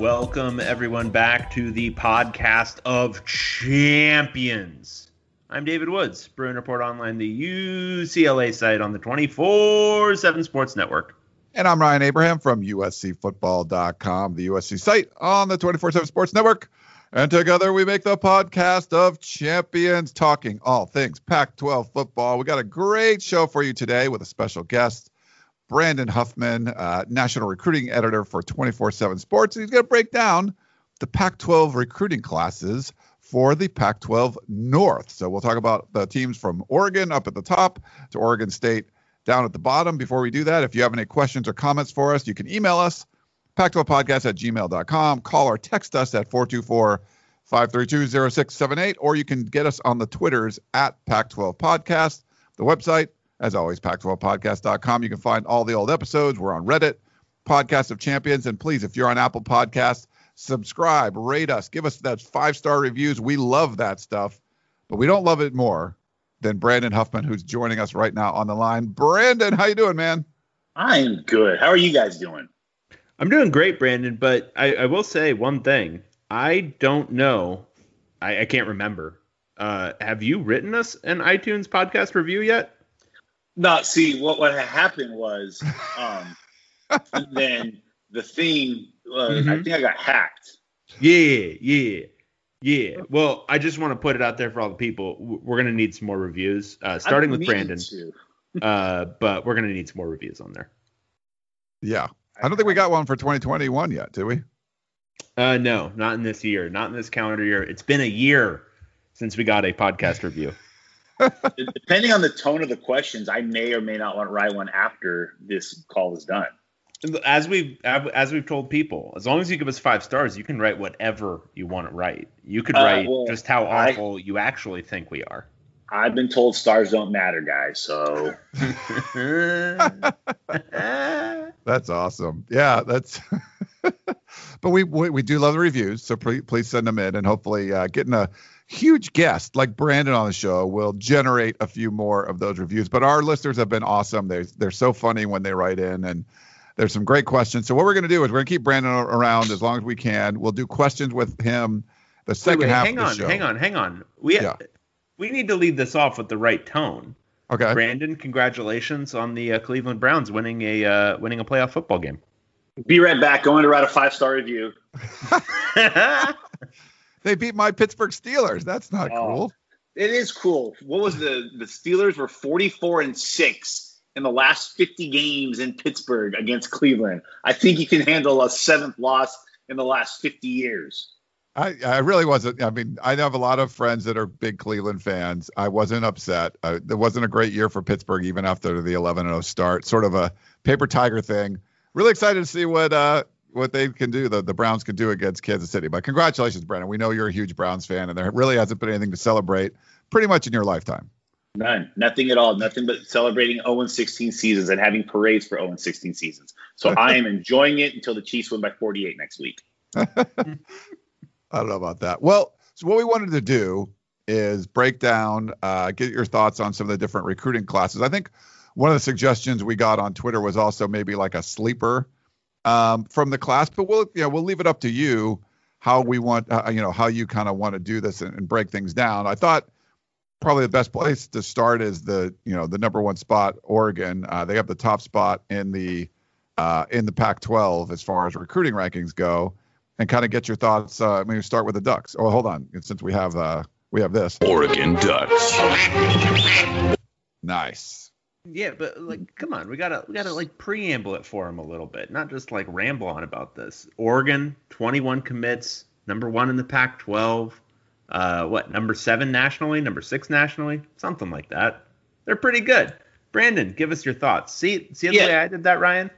Welcome, everyone, back to the podcast of champions. I'm David Woods, Bruin Report Online, the UCLA site on the 24 7 Sports Network. And I'm Ryan Abraham from USCFootball.com, the USC site on the 24 7 Sports Network. And together we make the podcast of champions, talking all things Pac 12 football. We got a great show for you today with a special guest, Brandon Huffman, uh, national recruiting editor for 24 7 Sports. And he's going to break down the Pac 12 recruiting classes for the Pac 12 North. So we'll talk about the teams from Oregon up at the top to Oregon State down at the bottom. Before we do that, if you have any questions or comments for us, you can email us, pac12podcast at gmail.com, call or text us at 424 532 0678, or you can get us on the Twitters at Pac12 Podcast. The website, as always, pac12podcast.com. You can find all the old episodes. We're on Reddit, Podcast of Champions. And please, if you're on Apple Podcasts, subscribe, rate us, give us that five star reviews. We love that stuff, but we don't love it more than Brandon Huffman, who's joining us right now on the line. Brandon, how you doing, man? I'm good. How are you guys doing? I'm doing great, Brandon, but I, I will say one thing. I don't know. I, I can't remember. Uh, have you written us an iTunes podcast review yet? No, see what what happened was, um, and then the thing was, I Mhm. think I got hacked. Yeah, yeah, yeah. Well, I just want to put it out there for all the people. We're gonna need some more reviews, uh, starting with Brandon. Uh, but we're gonna need some more reviews on there. Yeah. I don't think we got one for 2021 yet, did we? Uh, no, not in this year, not in this calendar year. It's been a year since we got a podcast review. Depending on the tone of the questions, I may or may not want to write one after this call is done. As we've as we've told people, as long as you give us five stars, you can write whatever you want to write. You could Uh, write well, just how I- awful you actually think we are. I've been told stars don't matter, guys. So That's awesome. Yeah, that's. but we, we we do love the reviews, so please please send them in, and hopefully uh, getting a huge guest like Brandon on the show will generate a few more of those reviews. But our listeners have been awesome. They're they're so funny when they write in, and there's some great questions. So what we're going to do is we're going to keep Brandon around as long as we can. We'll do questions with him the second wait, half hang of the game. Hang on, show. hang on, hang on. We Yeah. we need to lead this off with the right tone. Okay. Brandon, congratulations on the uh, Cleveland Browns winning a uh, winning a playoff football game. be right back. Going to write a five star review. They beat my Pittsburgh Steelers. That's not Oh. cool. It is cool. What was the the Steelers were 44 and 6 in the last 50 games in Pittsburgh against Cleveland. I think you can handle a seventh loss in the last 50 years. I, I really wasn't. I mean, I have a lot of friends that are big Cleveland fans. I wasn't upset. Uh, it wasn't a great year for Pittsburgh, even after the 11 0 start. Sort of a paper tiger thing. Really excited to see what uh, what they can do, the, the Browns can do against Kansas City. But congratulations, Brandon. We know you're a huge Browns fan, and there really hasn't been anything to celebrate pretty much in your lifetime. None. Nothing at all. Nothing but celebrating 0 and 16 seasons and having parades for 0 and 16 seasons. So I am enjoying it until the Chiefs win by 48 next week. I don't know about that. Well, so what we wanted to do is break down, uh, get your thoughts on some of the different recruiting classes. I think one of the suggestions we got on Twitter was also maybe like a sleeper um, from the class, but we'll you know we'll leave it up to you how we want uh, you know how you kind of want to do this and, and break things down. I thought probably the best place to start is the you know the number one spot Oregon. Uh, they have the top spot in the uh, in the Pac-12 as far as recruiting rankings go, and kind of get your thoughts. Uh, maybe start with the Ducks. Oh, hold on, since we have uh, we have this. Oregon Ducks. Nice. Yeah, but like, come on, we gotta we gotta like preamble it for him a little bit, not just like ramble on about this. Oregon, 21 commits, number one in the Pac-12. uh, what number seven nationally, number six nationally, something like that. They're pretty good. Brandon, give us your thoughts. See, see the Yeah. way I did that, Ryan?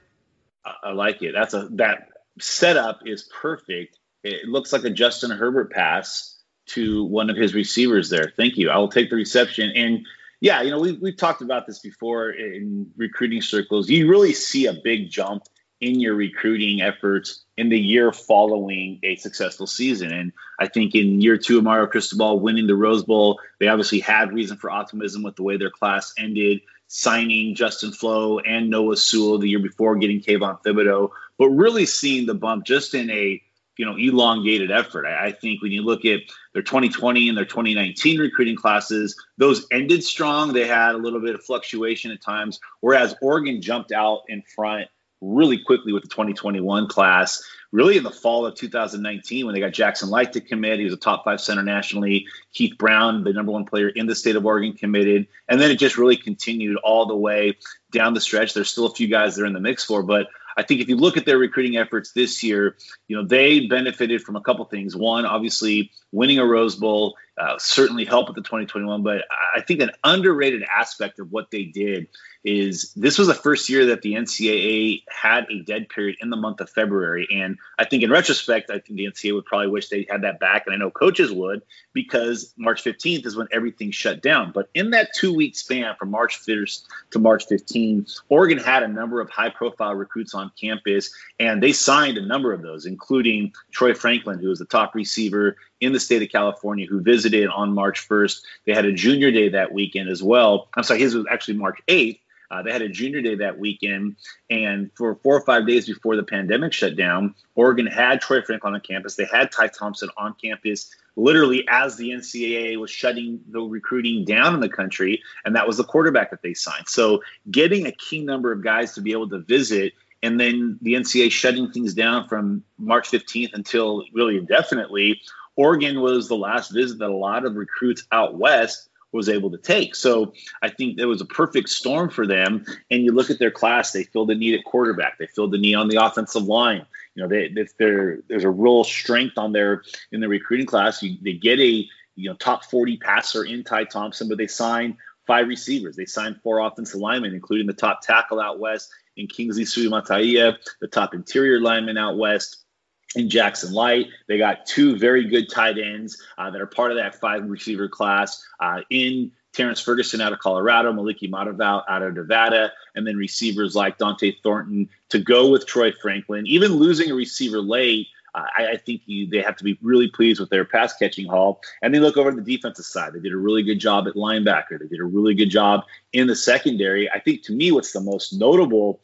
I, I like it. That's a that setup is perfect. It looks like a Justin Herbert pass to one of his receivers there. Thank you. I will take the reception. And yeah, you know, we we've talked about this before in recruiting circles. You really see a big jump in your recruiting efforts in the year following a successful season. And I think in year two of Mario Cristobal winning the Rose Bowl, they obviously had reason for optimism with the way their class ended, signing Justin Flowe and Noah Sewell the year before, getting Kayvon Thibodeaux, but really seeing the bump just in a you know elongated effort. I, I think when you look at their 2020 and their 2019 recruiting classes, those ended strong. They had a little bit of fluctuation at times, whereas Oregon jumped out in front really quickly with the 2021 class. Really, in the fall of 2019, when they got Jackson Light to commit, he was a top five center nationally. Keith Brown, the number one player in the state of Oregon, committed. And then it just really continued all the way down the stretch. There's still a few guys they're in the mix for, but I think if you look at their recruiting efforts this year, you know they benefited from a couple things. One, obviously, winning a Rose Bowl uh, certainly helped with the 2021, but I think an underrated aspect of what they did is this was the first year that the NCAA had a dead period in the month of February, and I think in retrospect, I think the NCAA would probably wish they had that back, and I know coaches would because March 15th is when everything shut down. But in that two-week span from March 1st to March 15th, Oregon had a number of high-profile recruits on campus, and they signed a number of those, including Troy Franklin, who was the top receiver in the state of California, who visited on March 1st. They had a junior day that weekend as well. I'm sorry, his was actually March 8th. Uh, they had a junior day that weekend, and for four or five days before the pandemic shut down, Oregon had Troy Franklin on campus. They had Ty Thompson on campus literally as the NCAA was shutting the recruiting down in the country, and that was the quarterback that they signed. So getting a key number of guys to be able to visit and then the NCAA shutting things down from March 15th until really indefinitely. Oregon was the last visit that a lot of recruits out west was able to take. So I think there was a perfect storm for them. And you look at their class; they filled the need at quarterback. They filled the need on the offensive line. You know, they there's a real strength on their in the recruiting class. You, they get a you know top 40 passer in Ty Thompson, but they sign five receivers. They signed four offensive linemen, including the top tackle out west in Kingsley Suamataia, the top interior lineman out west in Jackson Light. They got two very good tight ends uh, that are part of that five receiver class uh, in Terrence Ferguson out of Colorado, Maliki Matavao out of Nevada, and then receivers like Dont'e Thornton to go with Troy Franklin. Even losing a receiver late, uh, I, I, think you, they have to be really pleased with their pass catching haul. And they look over the defensive side. They did a really good job at linebacker. They did a really good job in the secondary. I think to me, what's the most notable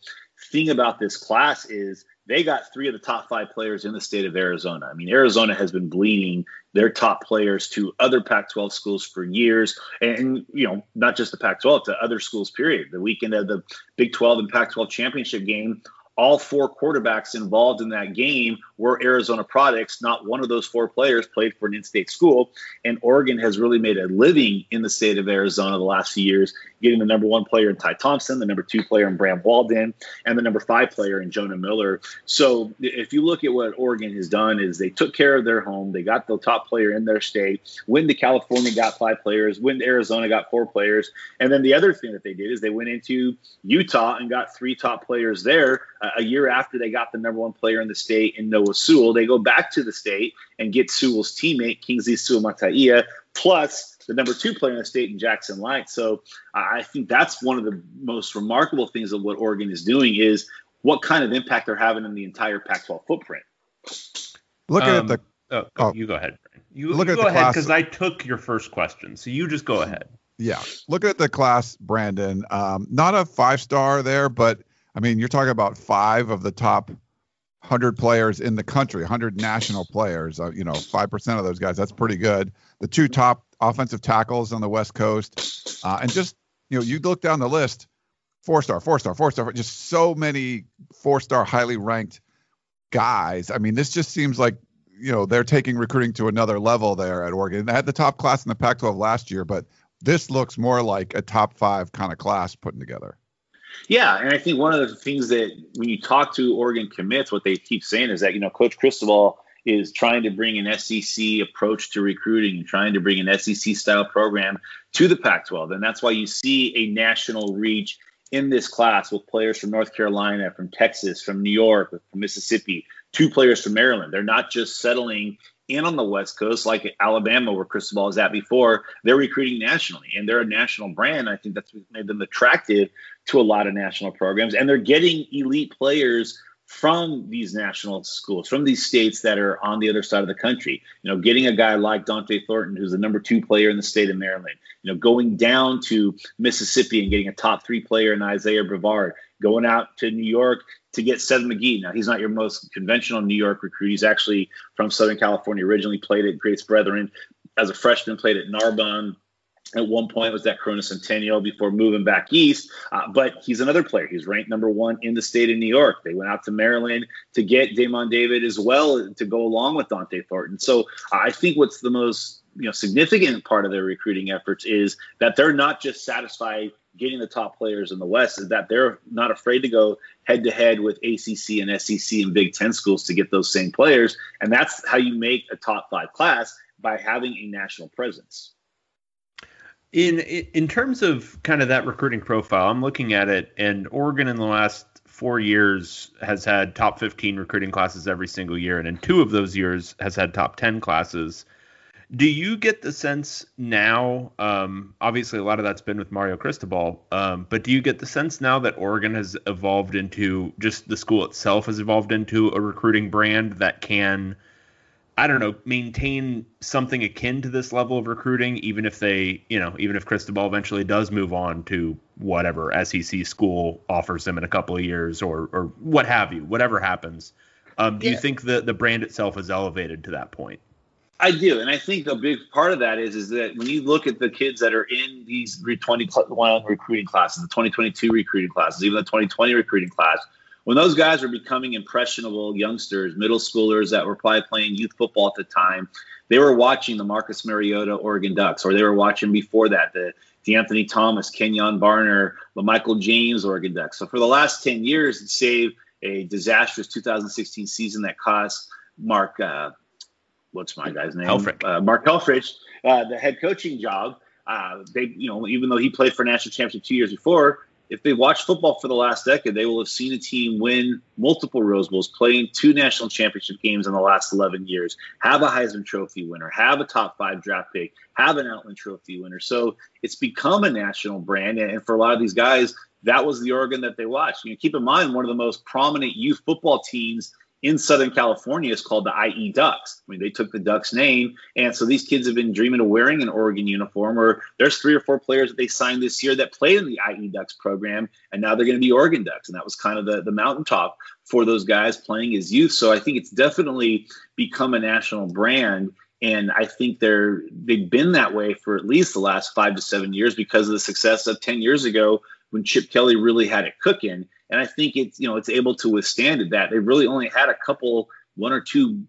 thing about this class is they got three of the top five players in the state of Arizona. I mean, Arizona has been bleeding their top players to other Pac-12 schools for years, and you know, not just the Pac-12 to other schools. Period. The weekend of the Big 12 and Pac-12 championship game, all four quarterbacks involved in that game were Arizona products. Not one of those four players played for an in-state school, and Oregon has really made a living in the state of Arizona the last few years, getting the number one player in Ty Thompson, the number two player in Bram Walden, and the number five player in Jonah Miller. So if you look at what Oregon has done, is they took care of their home, they got the top player in their state. When to California got five players, when Arizona got four players, and then the other thing that they did is they went into Utah and got three top players there. Uh, a year after they got the number one player in the state in Noah Sewell, they go back to the state and get Sewell's teammate Kingsley Suamataia plus the number two player in the state in Jackson Light. So I think that's one of the most remarkable things of what Oregon is doing is what kind of impact they're having in the entire Pac-12 footprint. Looking Um, at the Oh, Oh. you go ahead. You, Look you at go the ahead because I took your first question, so you just go ahead. yeah, looking at the class, Brandon. Um, not a five star there, but I mean, you're talking about five of the top hundred players in the country, hundred national players. Uh, you know, five percent of those guys. That's pretty good. The two top offensive tackles on the West Coast, uh, and just you know, you look down the list, four star, four star, four star, just so many four star, highly ranked guys. I mean, this just seems like you know they're taking recruiting to another level there at Oregon. They had the top class in the Pac-12 last year, but this looks more like a top five kind of class putting together. Yeah, and I think one of the things that when you talk to Oregon commits, what they keep saying is that you know Coach Cristobal is trying to bring an SEC approach to recruiting, trying to bring an SEC style program to the Pac 12. And that's why you see a national reach in this class with players from North Carolina, from Texas, from New York, from Mississippi, two players from Maryland. They're not just settling in on the West Coast like Alabama, where Cristobal was at before. They're recruiting nationally, and they're a national brand. I think that's made them attractive to a lot of national programs, and they're getting elite players from these national schools, from these states that are on the other side of the country. You know, getting a guy like Dont'e Thornton, who's the number two player in the state of Maryland. You know, going down to Mississippi and getting a top three player in Isaiah Brevard. Going out to New York to get Seth McGee. Now, he's not your most conventional New York recruit. He's actually from Southern California, originally played at Grace Brethren as a freshman, played at Narbonne at one point was that Corona Centennial before moving back east. Uh, but he's another player. He's ranked number one in the state of New York. They went out to Maryland to get Damon David as well to go along with Dont'e Thornton. So I think what's the most you know significant part of their recruiting efforts is that they're not just satisfied getting the top players in the West, is that they're not afraid to go head to head with ACC and SEC and Big Ten schools to get those same players. And that's how you make a top five class by having a national presence. In in terms of kind of that recruiting profile, I'm looking at it, and Oregon in the last four years has had top 15 recruiting classes every single year, and in two of those years has had top 10 classes. Do you get the sense now? Um, obviously, a lot of that's been with Mario Cristobal, um, but do you get the sense now that Oregon has evolved into just the school itself has evolved into a recruiting brand that can I don't know, maintain something akin to this level of recruiting, even if they, you know, even if Cristobal eventually does move on to whatever SEC school offers him in a couple of years or or what have you, whatever happens. Um, do yeah. you think the the brand itself is elevated to that point? I do, and I think a big part of that is is that when you look at the kids that are in these 2021 recruiting classes, the 2022 recruiting classes, even the 2020 recruiting class, when those guys were becoming impressionable youngsters, middle schoolers that were probably playing youth football at the time, they were watching the Marcus Mariota Oregon Ducks, or they were watching before that the Anthony Thomas, Kenjon Barner, the Michael James Oregon Ducks. So for the last 10 years, save a disastrous 2016 season that cost Mark, uh, what's my guy's name? Helfrich. Uh, Mark Helfrich, uh, the head coaching job. Uh, they, you know, even though he played for national championship two years before, if they watched football for the last decade, they will have seen a team win multiple Rose Bowls, playing two national championship games in the last 11 years, have a Heisman Trophy winner, have a top five draft pick, have an Outland Trophy winner. So it's become a national brand. And for a lot of these guys, that was the Oregon that they watched. You know, keep in mind, one of the most prominent youth football teams in Southern California is called the IE Ducks. I mean, they took the Ducks name. And so these kids have been dreaming of wearing an Oregon uniform, or there's three or four players that they signed this year that played in the IE Ducks program, and now they're going to be Oregon Ducks. And that was kind of the, the mountaintop for those guys playing as youth. So I think it's definitely become a national brand. And I think they're they've been that way for at least the last five to seven years because of the success of 10 years ago when Chip Kelly really had it cooking and I think it's you know it's able to withstand it. That They've really only had a couple, one or two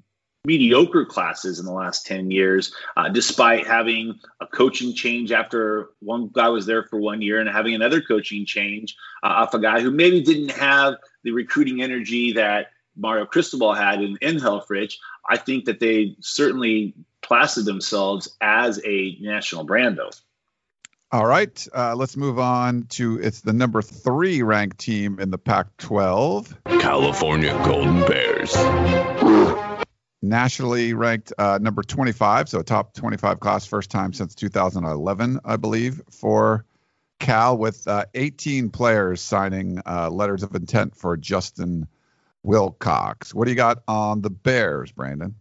mediocre classes in the last 10 years, uh, despite having a coaching change after one guy was there for one year and having another coaching change uh, off a guy who maybe didn't have the recruiting energy that Mario Cristobal had in, in Helfrich. I think that they certainly plastered themselves as a national brand, though. All right, uh, let's move on to it's the number three ranked team in the Pac-12, California Golden Bears. Nationally ranked uh, number 25, so a top 25 class, first time since 2011, I believe, for Cal, with uh, 18 players signing uh, letters of intent for Justin Wilcox. What do you got on the Bears, Brandon?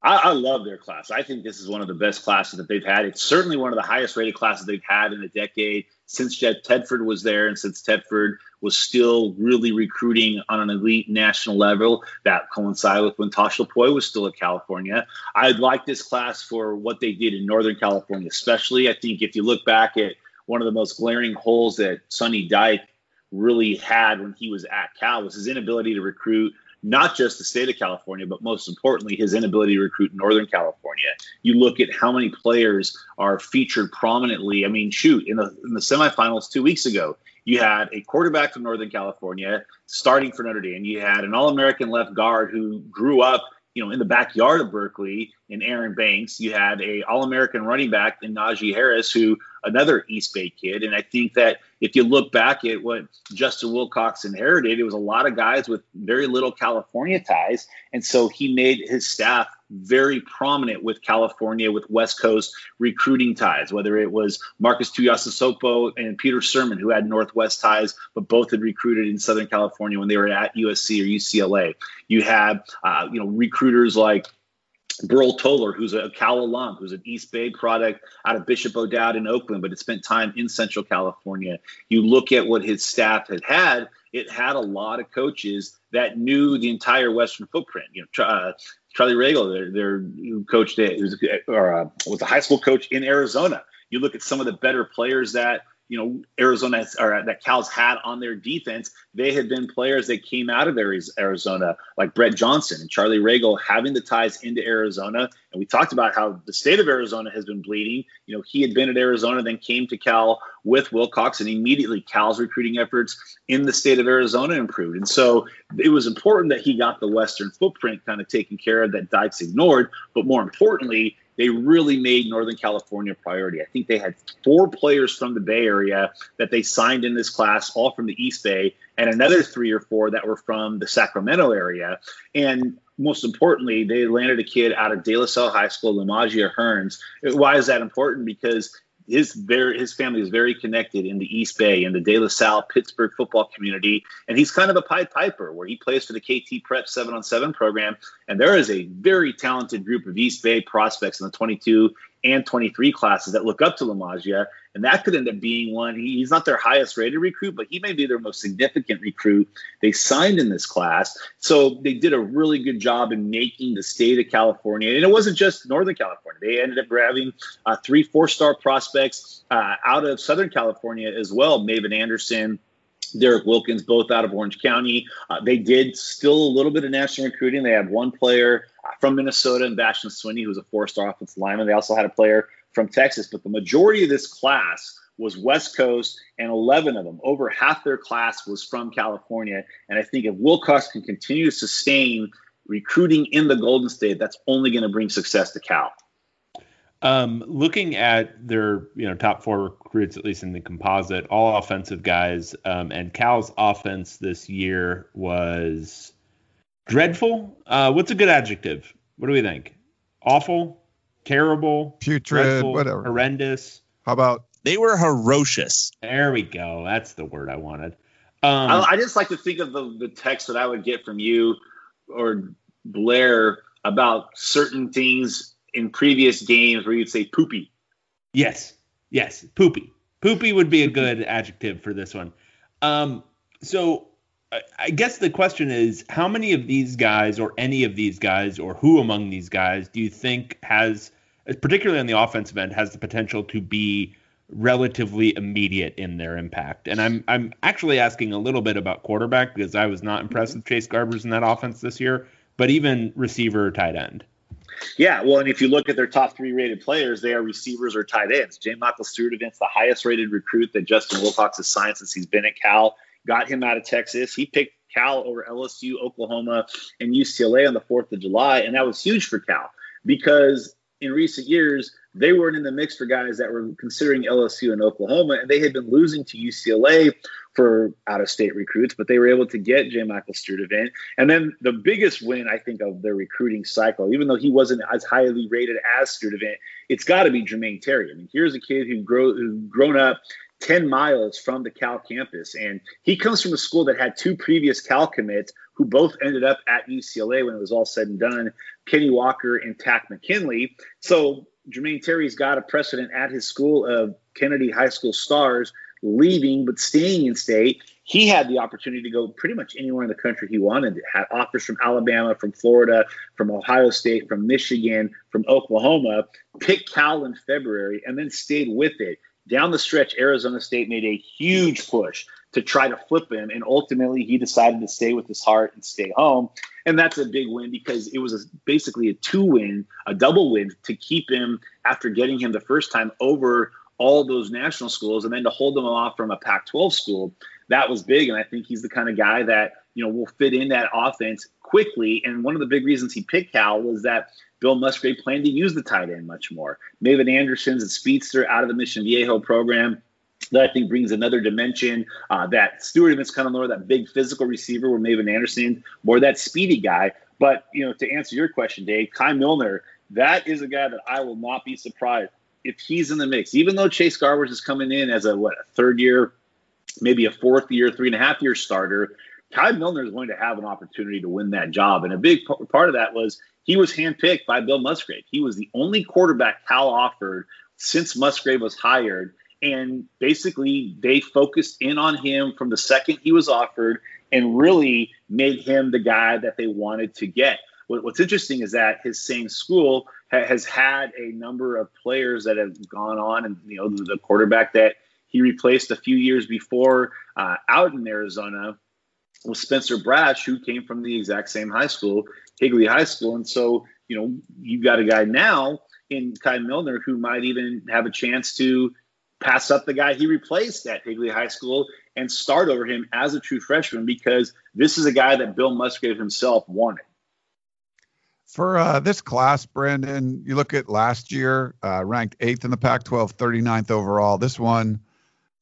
I, I, love their class. I think this is one of the best classes that they've had. It's certainly one of the highest rated classes they've had in a decade since Jeff Tedford was there and since Tedford was still really recruiting on an elite national level. That coincided with when Tosh Lupoi was still at California. I like this class for what they did in Northern California, especially. I think if you look back at one of the most glaring holes that Sonny Dyke really had when he was at Cal was his inability to recruit not just the state of California, but most importantly, his inability to recruit Northern California. You look at how many players are featured prominently. I mean, shoot, in the in the semifinals two weeks ago, you had a quarterback from Northern California starting for Notre Dame. You had an All-American left guard who grew up you know, in the backyard of Berkeley in Aaron Banks, you had a All-American running back in Najee Harris, who another East Bay kid. And I think that if you look back at what Justin Wilcox inherited, it was a lot of guys with very little California ties. And so he made his staff very prominent with California, with West Coast recruiting ties, whether it was Marcus Tuiasosopo and Peter Sirmon, who had Northwest ties, but both had recruited in Southern California when they were at USC or UCLA. You had, uh, you know, recruiters like Burl Toller, who's a Cal alum, who's an East Bay product out of Bishop O'Dowd in Oakland, but had spent time in Central California. You look at what his staff had had, it had a lot of coaches that knew the entire Western footprint. You know, uh, Charlie Ragle, their, their who coached it, who's or uh, was a high school coach in Arizona. You look at some of the better players that you know Arizona or that Cal's had on their defense. They had been players that came out of Arizona, like Brett Johnson and Charlie Ragle, having the ties into Arizona. And we talked about how the state of Arizona has been bleeding. You know, he had been at Arizona, then came to Cal with Wilcox, and immediately Cal's recruiting efforts in the state of Arizona improved. And so it was important that he got the Western footprint kind of taken care of that Dykes ignored. But more importantly, they really made Northern California a priority. I think they had four players from the Bay Area that they signed in this class, all from the East Bay, and another three or four that were from the Sacramento area. And most importantly, they landed a kid out of De La Salle High School, Lamagia Hearns. Why is that important? Because his very his family is very connected in the East Bay in the De La Salle Pittsburgh football community, and he's kind of a Pied Piper where he plays for the KT Prep seven on seven program, and there is a very talented group of East Bay prospects in the 22 and 23 classes that look up to Lamagia, and that could end up being one. He's not their highest rated recruit, but he may be their most significant recruit they signed in this class. So they did a really good job in making the state of California, and it wasn't just Northern California. They ended up grabbing uh, three four star prospects uh, out of Southern California as well. Mavin Anderson. Derek Wilkins, both out of Orange County. Uh, they did still a little bit of national recruiting. They had one player from Minnesota and Bastian Swinney, who's a four-star offensive lineman. They also had a player from Texas, but the majority of this class was West Coast, and 11 of them, over half their class was from California. And I think if Wilcox can continue to sustain recruiting in the Golden State, that's only going to bring success to Cal. Um, looking at their you know top four recruits, at least in the composite, all offensive guys, um, and Cal's offense this year was dreadful. Uh, what's a good adjective? What do we think? Awful, terrible, putrid, dreadful, whatever. horrendous. How about They were ferocious. There we go. That's the word I wanted. Um, I, I just like to think of the, the text that I would get from you or Blair about certain things in previous games where you'd say poopy. Yes, yes, poopy. Poopy would be a good adjective for this one. Um, so I- I guess the question is, how many of these guys, or any of these guys, or who among these guys, do you think has, particularly on the offensive end, has the potential to be relatively immediate in their impact? And I'm I'm actually asking a little bit about quarterback because I was not impressed mm-hmm. with Chase Garbers in that offense this year, but even receiver or tight end. Yeah, well, and if you look at their top three rated players, they are receivers or tight ends. J. Michael Sturdivant's the highest rated recruit that Justin Wilcox has signed since he's been at Cal. Got him out of Texas. He picked Cal over LSU, Oklahoma, and UCLA on the 4th of July. And that was huge for Cal because in recent years, they weren't in the mix for guys that were considering LSU and Oklahoma, and they had been losing to UCLA for out of state recruits, but they were able to get J. Michael Sturdivant. And then the biggest win, I think, of their recruiting cycle, even though he wasn't as highly rated as Sturdivant, it's got to be Jermaine Terry. I mean, here's a kid who grow who grown up 10 miles from the Cal campus. And he comes from a school that had two previous Cal commits who both ended up at UCLA when it was all said and done Kenny Walker and Tack McKinley. So Jermaine Terry's got a precedent at his school of Kennedy High School stars leaving but staying in state. He had the opportunity to go pretty much anywhere in the country he wanted. Had offers from Alabama, from Florida, from Ohio State, from Michigan, from Oklahoma. Picked Cal in February and then stayed with it. Down the stretch, Arizona State made a huge push to try to flip him, and ultimately he decided to stay with his heart and stay home. And that's a big win because it was a, basically a two win, a double win to keep him after getting him the first time over all those national schools and then to hold them off from a Pac 12 school. That was big. And I think he's the kind of guy that, you know, will fit in that offense quickly. And one of the big reasons he picked Cal was that Bill Musgrave planned to use the tight end much more. Mavin Anderson's a speedster out of the Mission Viejo program that I think brings another dimension. Uh, that Stewart kind of more that big physical receiver where Mavin Anderson more that speedy guy. But you know, to answer your question, Dave, Kai Millner, that is a guy that I will not be surprised if he's in the mix. Even though Chase Garbers is coming in as a what a third year, maybe a fourth year, three and a half year starter, Kai Millner is going to have an opportunity to win that job. And a big p- part of that was he was handpicked by Bill Musgrave. He was the only quarterback Cal offered since Musgrave was hired. And basically, they focused in on him from the second he was offered and really made him the guy that they wanted to get. What, what's interesting is that his same school ha- has had a number of players that have gone on, and you know the, quarterback that he replaced a few years before uh, out in Arizona was Spencer Brasch, who came from the exact same high school, Higley High School. And so, you know, you've got a guy now in Kai Millner who might even have a chance to pass up the guy he replaced at Higley High School and start over him as a true freshman because this is a guy that Bill Musgrave himself wanted. For uh, this class, Brandon, you look at last year, uh, ranked eighth in the Pac 12, 39th overall. This one,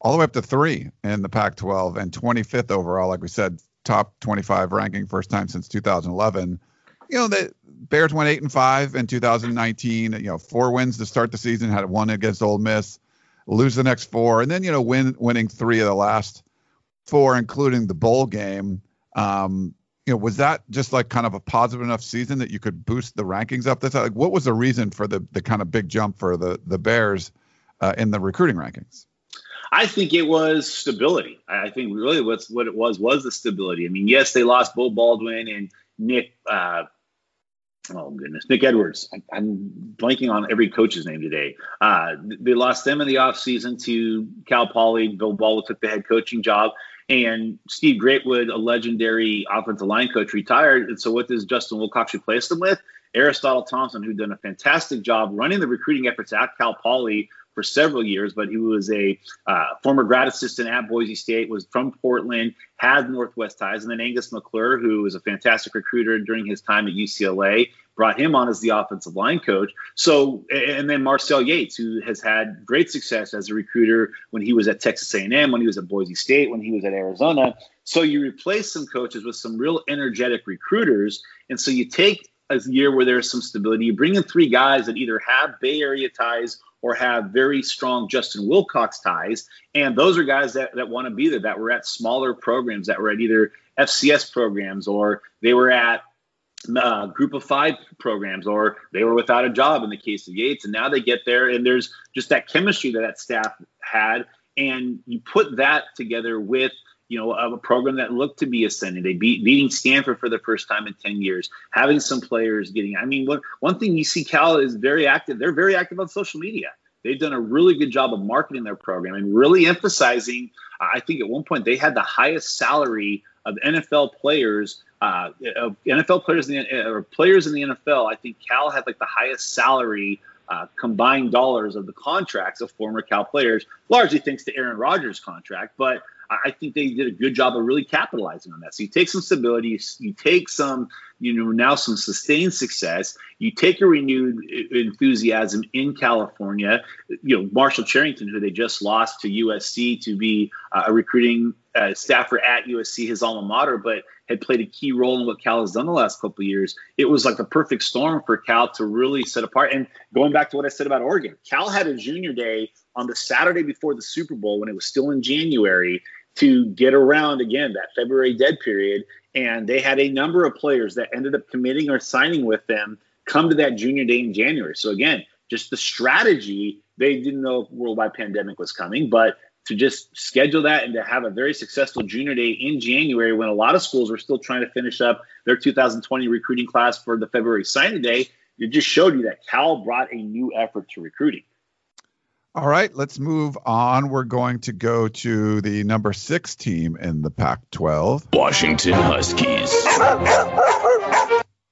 all the way up to three in the Pac 12 and 25th overall. Like we said, top 25 ranking, first time since 2011. You know, the Bears went eight and five in 2019. You know, four wins to start the season, had one against Ole Miss, lose the next four, and then, you know, win winning three of the last four, including the bowl game. Um, you know, was that just like kind of a positive enough season that you could boost the rankings up? This like, what was the reason for the the kind of big jump for the the Bears uh, in the recruiting rankings? I think it was stability. I think really what's what it was was the stability. I mean, yes, they lost Beau Baldwin and Nick. Uh, oh goodness, Nick Edwards. I, am blanking on every coach's name today. Uh, they lost them in the offseason to Cal Poly. Bill Baldwin took the head coaching job. And Steve Greatwood, a legendary offensive line coach, retired. And so, what does Justin Wilcox replace them with? Aristotle Thompson, who'd done a fantastic job running the recruiting efforts at Cal Poly for several years, but he was a uh, former grad assistant at Boise State, was from Portland, had Northwest ties, and then Angus McClure, who was a fantastic recruiter during his time at UCLA, brought him on as the offensive line coach. So, and then Marcel Yates, who has had great success as a recruiter when he was at Texas A&M, when he was at Boise State, when he was at Arizona. So you replace some coaches with some real energetic recruiters, and so you take a year where there's some stability. You bring in three guys that either have Bay Area ties or have very strong Justin Wilcox ties. And those are guys that, that want to be there, that were at smaller programs, that were at either FCS programs or they were at uh, group of five programs or they were without a job in the case of Yates. And now they get there and there's just that chemistry that that staff had. And you put that together with you know, a program that looked to be ascending. They beat beating Stanford for the first time in 10 years, having some players getting, I mean, what, one thing you see Cal is very active. They're very active on social media. They've done a really good job of marketing their program and really emphasizing. I think at one point they had the highest salary of NFL players, uh, of NFL players in the, or players in the NFL. I think Cal had like the highest salary uh, combined dollars of the contracts of former Cal players, largely thanks to Aaron Rodgers' contract. But I think they did a good job of really capitalizing on that. So you take some stability, you, take some, you know, now some sustained success. You take a renewed enthusiasm in California. You know, Marshall Cherrington, who they just lost to USC to be uh, a recruiting uh, staffer at USC, his alma mater, but had played a key role in what Cal has done the last couple of years. It was like the perfect storm for Cal to really set apart. And going back to what I said about Oregon, Cal had a junior day on the Saturday before the Super Bowl when it was still in January to get around again that February dead period. And they had a number of players that ended up committing or signing with them come to that junior day in January. So again, just the strategy, they didn't know worldwide pandemic was coming, but to just schedule that and to have a very successful junior day in January when a lot of schools were still trying to finish up their 2020 recruiting class for the February signing day, it just showed you that Cal brought a new effort to recruiting. All right, let's move on. We're going to go to the number six team in the Pac 12 Washington Huskies.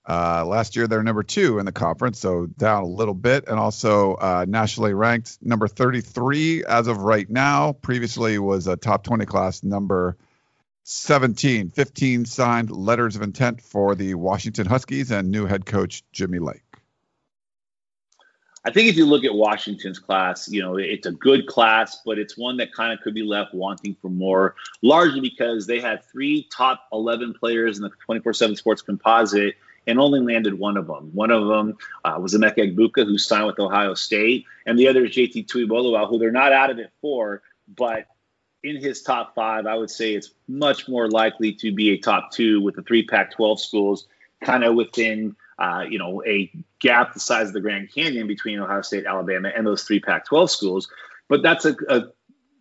Uh, last year, they're number two in the conference, so down a little bit, and also uh, nationally ranked number 33 as of right now. Previously was a top 20 class number 17, 15 signed letters of intent for the Washington Huskies and new head coach Jimmy Lake. I think if you look at Washington's class, you know, it's a good class, but it's one that kind of could be left wanting for more, largely because they had three top 11 players in the 24 7 sports composite and only landed one of them. One of them uh, was Emeka Egbuka, who signed with Ohio State, and the other is JT Tuimoloau, who they're not out of it for, but in his top five, I would say it's much more likely to be a top two with the three Pac 12 schools kind of within uh, you know, a gap the size of the Grand Canyon between Ohio State, Alabama, and those three Pac-12 schools. But that's a, a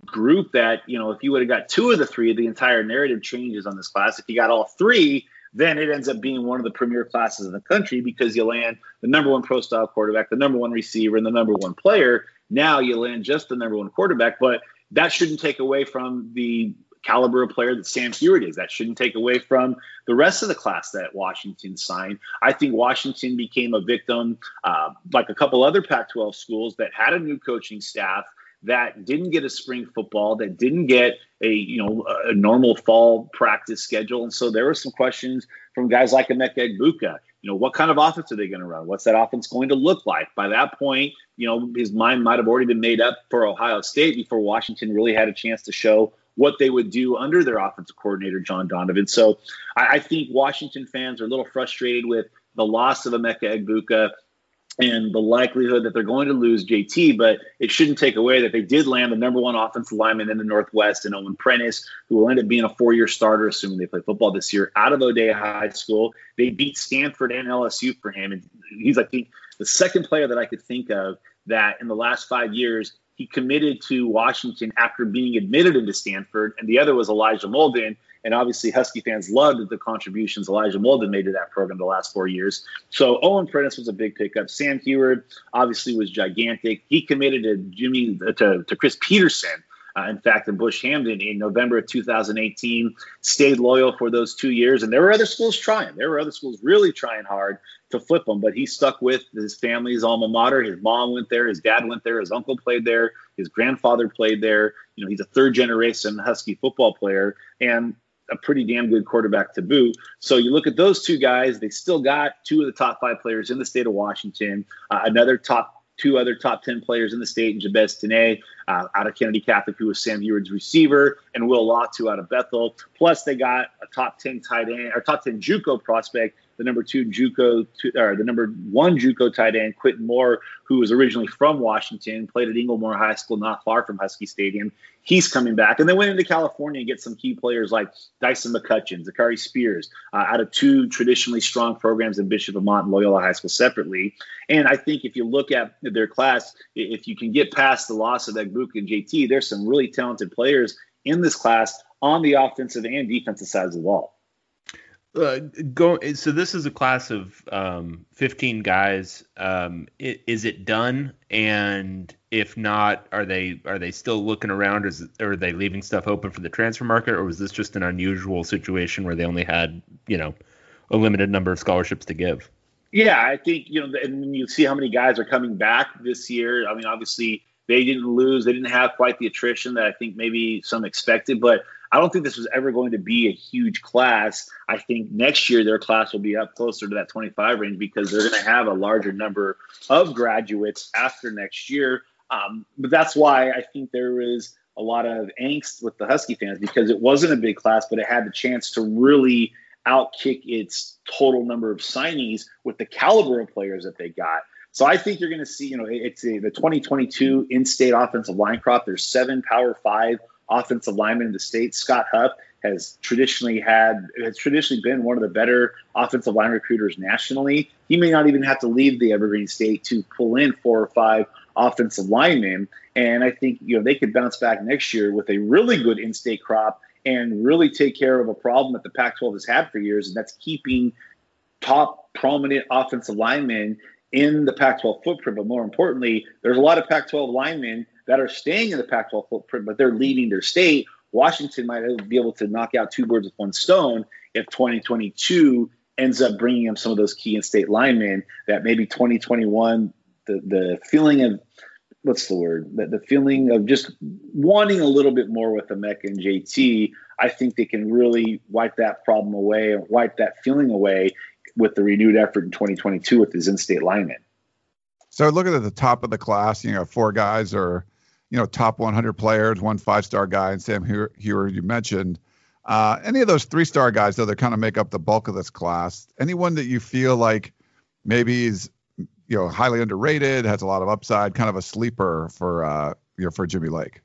group that you know, if you would have got two of the three, the entire narrative changes on this class. If you got all three, then it ends up being one of the premier classes in the country because you land the number one pro style quarterback, the number one receiver, and the number one player. Now you land just the number one quarterback, but that shouldn't take away from the caliber of player that Sam Huard is. That shouldn't take away from the rest of the class that Washington signed. I think Washington became a victim, uh, like a couple other Pac 12 schools that had a new coaching staff that didn't get a spring football, that didn't get a you know a normal fall practice schedule, and so there were some questions from guys like Emeka Egbuka. You know, what kind of offense are they going to run? What's that offense going to look like? By that point, you know, his mind might have already been made up for Ohio State before Washington really had a chance to show what they would do under their offensive coordinator, John Donovan. So I, I think Washington fans are a little frustrated with the loss of Emeka Egbuka and the likelihood that they're going to lose JT, but it shouldn't take away that they did land the number one offensive lineman in the Northwest and Owen Prentice, who will end up being a four year starter, assuming they play football this year, out of O'Dea High School. They beat Stanford and LSU for him. And he's, I think, the second player that I could think of that in the last five years he committed to Washington after being admitted into Stanford, and the other was Elijah Molden. And obviously, Husky fans loved the contributions Elijah Molden made to that program the last four years. So Owen Prentice was a big pickup. Sam Huard obviously was gigantic. He committed to Jimmy to, to Chris Petersen uh, in fact, in Bush Hamdan in November of 2018, stayed loyal for those two years. And there were other schools trying. There were other schools really trying hard to flip him, but he stuck with his family's alma mater. His mom went there, his dad went there, his uncle played there, his grandfather played there. You know, he's a third generation Husky football player and a pretty damn good quarterback to boot. So you look at those two guys, they still got two of the top five players in the state of Washington, uh, another top two other top 10 players in the state, Jabez Tinae uh, out of Kennedy Catholic, who was Sam Huard's receiver, and Will Latu out of Bethel. Plus, they got a top 10 tight end, or top 10 Juco prospect the number two JUCO, or the number one JUCO tight end, Quinton Moore, who was originally from Washington, played at Inglemoor High School, not far from Husky Stadium. He's coming back, and then went into California and get some key players like Dyson McCutcheon, Zachary Spears, uh, out of two traditionally strong programs in Bishop Amat and Loyola High School separately. And I think if you look at their class, if you can get past the loss of Egbuka and JT, there's some really talented players in this class on the offensive and defensive sides of the ball. Uh, go. So this is a class of um, 15 guys. Um, is it done? And if not, are they are they still looking around? Is, or are they leaving stuff open for the transfer market? Or was this just an unusual situation where they only had you know a limited number of scholarships to give? Yeah, I think you know, and you see how many guys are coming back this year. I mean, obviously they didn't lose. They didn't have quite the attrition that I think maybe some expected, but I don't think this was ever going to be a huge class. I think next year their class will be up closer to that 25 range because they're going to have a larger number of graduates after next year. Um, but that's why I think there is a lot of angst with the Husky fans because it wasn't a big class, but it had the chance to really outkick its total number of signees with the caliber of players that they got. So I think you're going to see, you know, it's a, the 2022 in-state offensive line crop. There's seven Power Five offensive lineman in the state. Scott Huff has traditionally had has traditionally been one of the better offensive line recruiters nationally. He may not even have to leave the Evergreen State to pull in four or five offensive linemen. And I think you know they could bounce back next year with a really good in-state crop and really take care of a problem that the Pac-12 has had for years, and that's keeping top prominent offensive linemen in the Pac-12 footprint. But more importantly, there's a lot of Pac-12 linemen that are staying in the Pac 12 footprint, but they're leaving their state. Washington might be able to knock out two birds with one stone if 2022 ends up bringing them some of those key in state linemen that maybe 2021, the, the feeling of what's the word? The, the feeling of just wanting a little bit more with Emeka and JT. I think they can really wipe that problem away and wipe that feeling away with the renewed effort in 2022 with his in-state linemen. So looking at the top of the class, you know, four guys are, you know, top 100 players, one five-star guy, and Sam Huard you mentioned. Uh, any of those three-star guys, though, that kind of make up the bulk of this class. Anyone that you feel like maybe is, you know, highly underrated, has a lot of upside, kind of a sleeper for, uh, you know, for Jimmy Lake.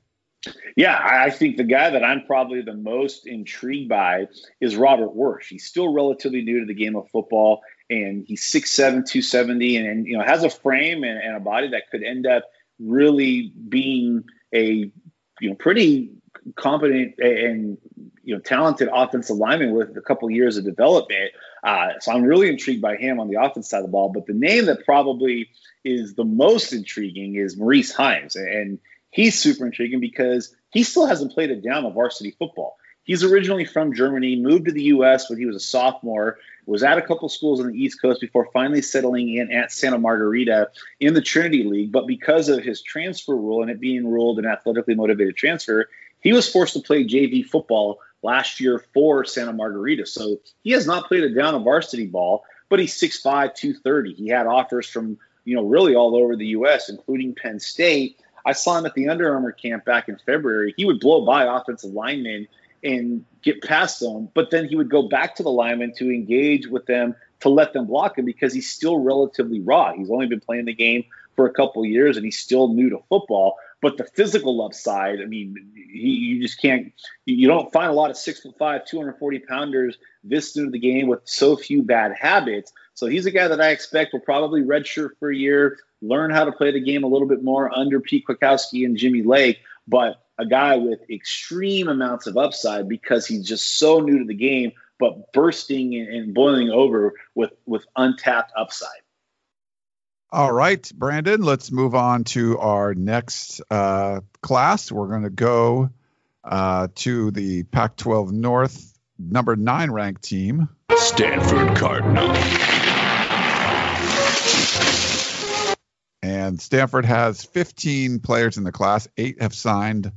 Yeah, I think the guy that I'm probably the most intrigued by is Robert Wyrsch. He's still relatively new to the game of football, and he's 6'7", 270, and, and you know has a frame and, and a body that could end up really being a you know pretty competent and you know talented offensive lineman with a couple years of development. Uh, so I'm really intrigued by him on the offense side of the ball. But the name that probably is the most intriguing is Maurice Heims, and he's super intriguing because he still hasn't played a down of varsity football. He's originally from Germany, moved to the U.S. when he was a sophomore, was at a couple schools on the East Coast before finally settling in at Santa Margarita in the Trinity League. But because of his transfer rule and it being ruled an athletically motivated transfer, he was forced to play JV football last year for Santa Margarita. So he has not played a down of varsity ball, but he's 6'5, 230. He had offers from, you know, really all over the U.S., including Penn State. I saw him at the Under Armour camp back in February. He would blow by offensive linemen and get past them, but then he would go back to the linemen to engage with them to let them block him because he's still relatively raw. He's only been playing the game for a couple years and he's still new to football. But the physical upside, I mean, he, you just can't, you don't find a lot of six foot five, 240 pounders this new to the game with so few bad habits. So he's a guy that I expect will probably redshirt for a year, learn how to play the game a little bit more under Pete Kwiatkowski and Jimmy Lake. But a guy with extreme amounts of upside because he's just so new to the game, but bursting and boiling over with with untapped upside. All right, Brandon, let's move on to our next uh, class. We're going to go uh, to the Pac 12 North number nine ranked team, Stanford Cardinal. And Stanford has 15 players in the class. Eight have signed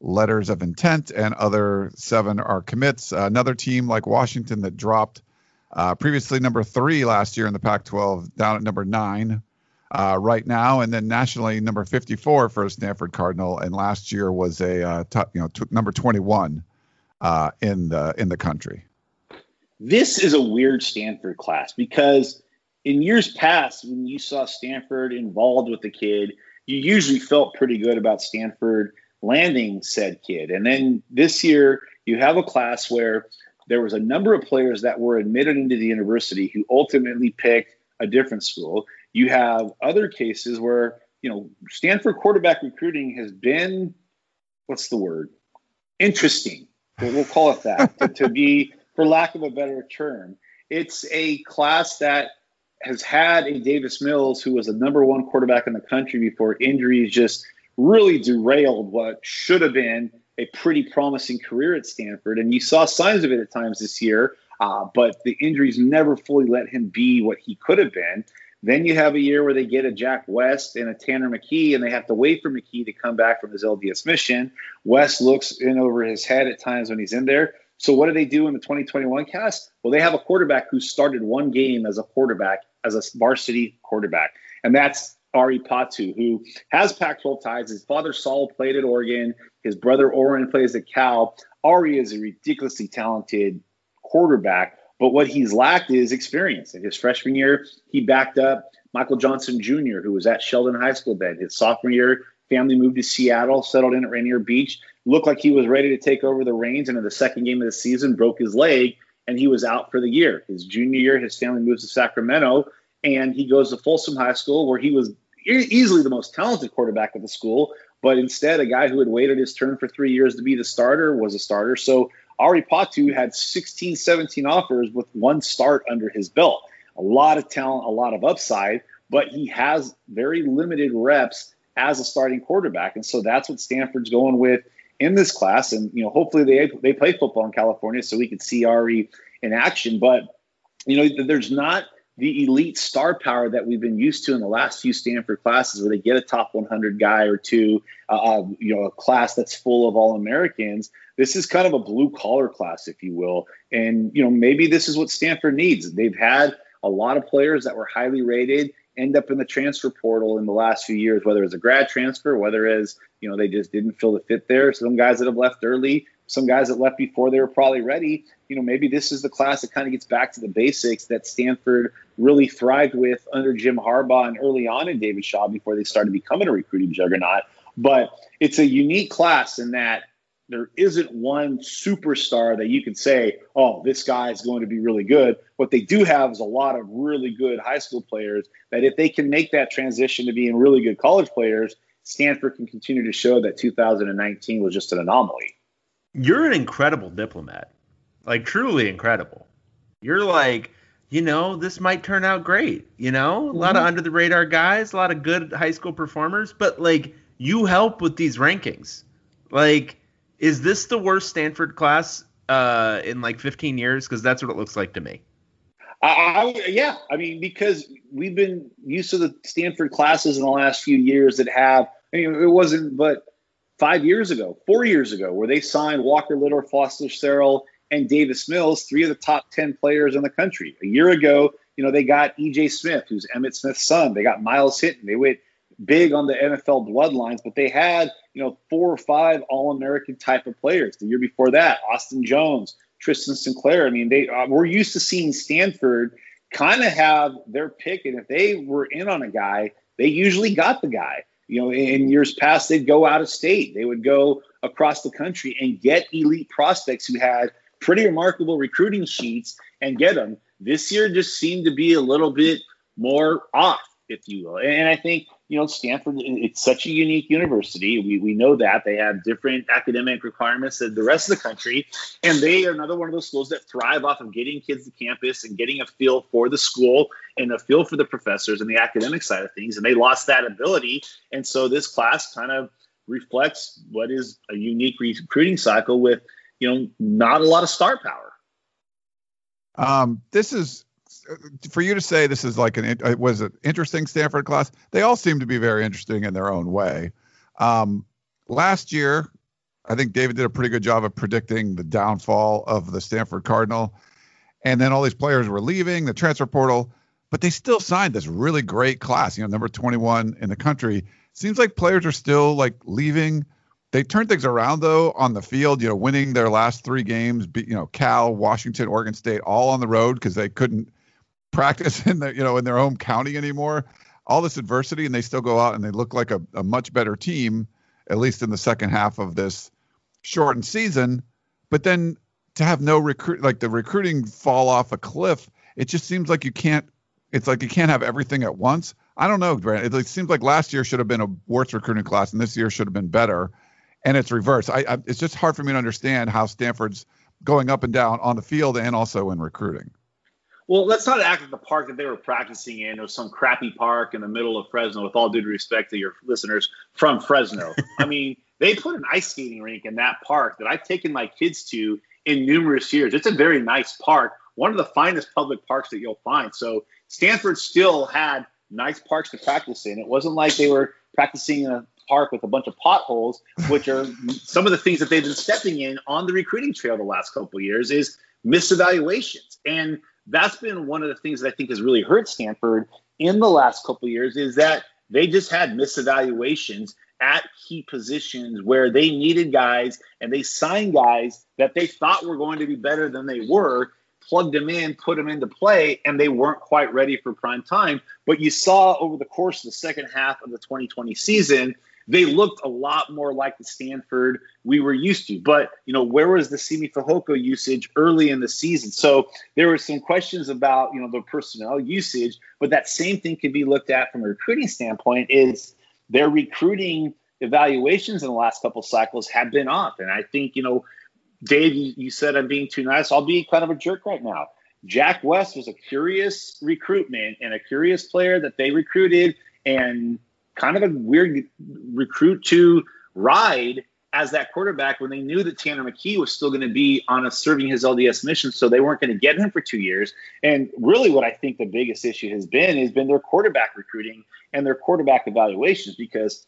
letters of intent, and other seven are commits. another team like Washington that dropped uh, previously number three last year in the Pac 12 down at number nine uh, right now, and then nationally number 54 for Stanford Cardinal, and last year was a uh, top, you know t- number 21 uh, in the in the country. This is a weird Stanford class because in years past, when you saw Stanford involved with the kid, you usually felt pretty good about Stanford landing said kid, and then this year you have a class where there was a number of players that were admitted into the university who ultimately picked a different school. You have other cases where, you know, Stanford quarterback recruiting has been, what's the word? Interesting. We'll call it that, to, to be, for lack of a better term. It's a class that has had a Davis Mills who was the number one quarterback in the country before injuries just really derailed what should have been a pretty promising career at Stanford. And you saw signs of it at times this year, uh, but the injuries never fully let him be what he could have been. Then you have a year where they get a Jack West and a Tanner McKee, and they have to wait for McKee to come back from his LDS mission. West looks in over his head at times when he's in there. So what do they do in the 2021 cast? Well, they have a quarterback who started one game as a quarterback, as a varsity quarterback, and that's Ari Patu, who has Pac-12 ties. His father Saul played at Oregon. His brother Oren plays at Cal. Ari is a ridiculously talented quarterback but what he's lacked is experience. In his freshman year, he backed up Michael Johnson Jr., who was at Sheldon High School then. His sophomore year, family moved to Seattle, settled in at Rainier Beach, looked like he was ready to take over the reins. And in the second game of the season, broke his leg and he was out for the year. His junior year, his family moves to Sacramento and he goes to Folsom High School, where he was easily the most talented quarterback at the school. But instead, a guy who had waited his turn for three years to be the starter was a starter. So Ari Patu had 16, 17 offers with one start under his belt. A lot of talent, a lot of upside, but he has very limited reps as a starting quarterback. And so that's what Stanford's going with in this class. And, you know, hopefully they, they play football in California so we can see Ari in action. But, you know, there's not the elite star power that we've been used to in the last few Stanford classes, where they get a top 100 guy or two, uh, uh, you know, a class that's full of all Americans. This is kind of a blue collar class, if you will. And, you know, maybe this is what Stanford needs. They've had a lot of players that were highly rated end up in the transfer portal in the last few years, whether it's a grad transfer, whether as you know they just didn't feel the fit there. Some guys that have left early, some guys that left before they were probably ready. You know, maybe this is the class that kind of gets back to the basics that Stanford really thrived with under Jim Harbaugh and early on in David Shaw before they started becoming a recruiting juggernaut. But it's a unique class in that there isn't one superstar that you can say, oh, this guy is going to be really good. What they do have is a lot of really good high school players that if they can make that transition to being really good college players, Stanford can continue to show that 2019 was just an anomaly. You're an incredible diplomat. Like truly incredible. You're like, you know, this might turn out great. You know, a lot of under the radar guys, a lot of good high school performers, but like you help with these rankings. Like is this the worst Stanford class uh, in like 15 years? Because that's what it looks like to me. I, I, yeah, I mean, because we've been used to the Stanford classes in the last few years that have, I mean, it wasn't but five years ago, four years ago, where they signed Walker Little, Foster Sarell, and Davis Mills, three of the top 10 players in the country. A year ago, you know, they got EJ Smith, who's Emmitt Smith's son. They got Myles Hinton. They went big on the NFL bloodlines, but they had, you know, four or five All American type of players. The year before that, Austin Jones, Tristan Sinclair. I mean, they uh, we're used to seeing Stanford kind of have their pick, and if they were in on a guy, they usually got the guy. You know, in years past, they'd go out of state, they would go across the country and get elite prospects who had pretty remarkable recruiting sheets and get them. This year just seemed to be a little bit more off, if you will. And I think you know, Stanford, it's such a unique university. We, we know that they have different academic requirements than the rest of the country. And they are another one of those schools that thrive off of getting kids to campus and getting a feel for the school and a feel for the professors and the academic side of things. And they lost that ability. And so this class kind of reflects what is a unique recruiting cycle with, you know, not a lot of star power. Um, this is for you to say this is like an uh, was an interesting Stanford class. They all seem to be very interesting in their own way. Um, last year, I think David did a pretty good job of predicting the downfall of the Stanford Cardinal, and then all these players were leaving the transfer portal, but they still signed this really great class. You know, number 21 in the country. Seems like players are still like leaving. They turned things around though on the field. You know, winning their last three games. You know, Cal, Washington, Oregon State, all on the road because they couldn't practice in the you know in their home county anymore. All this adversity, and they still go out and they look like a, a much better team, at least in the second half of this shortened season. But then to have no recruit, like the recruiting fall off a cliff, it just seems like you can't. It's like you can't have everything at once. I don't know, it seems like last year should have been a worse recruiting class, and this year should have been better. And it's reversed. I, I, it's just hard for me to understand how Stanford's going up and down on the field and also in recruiting. Well, let's not act like the park that they were practicing in was some crappy park in the middle of Fresno, with all due respect to your listeners from Fresno. I mean, they put an ice skating rink in that park that I've taken my kids to in numerous years. It's a very nice park, one of the finest public parks that you'll find. So Stanford still had nice parks to practice in. It wasn't like they were practicing in a park with a bunch of potholes, which are some of the things that they've been stepping in on the recruiting trail the last couple of years is misevaluations. And that's been one of the things that I think has really hurt Stanford in the last couple years is that they just had misevaluations at key positions where they needed guys and they signed guys that they thought were going to be better than they were, plugged them in, put them into play, and they weren't quite ready for prime time. But you saw over the course of the second half of the 2020 season they looked a lot more like the Stanford we were used to. But, you know, where was the Simi Fehoko usage early in the season? So there were some questions about, you know, the personnel usage, but that same thing can be looked at from a recruiting standpoint is their recruiting evaluations in the last couple cycles have been off. And I think, you know, Dave, you, you said I'm being too nice. I'll be kind of a jerk right now. Jack West was a curious recruitment and a curious player that they recruited and kind of a weird recruit to ride as that quarterback when they knew that Tanner McKee was still going to be on a serving his LDS mission, so they weren't going to get him for two years. And really, what I think the biggest issue has been has been their quarterback recruiting and their quarterback evaluations because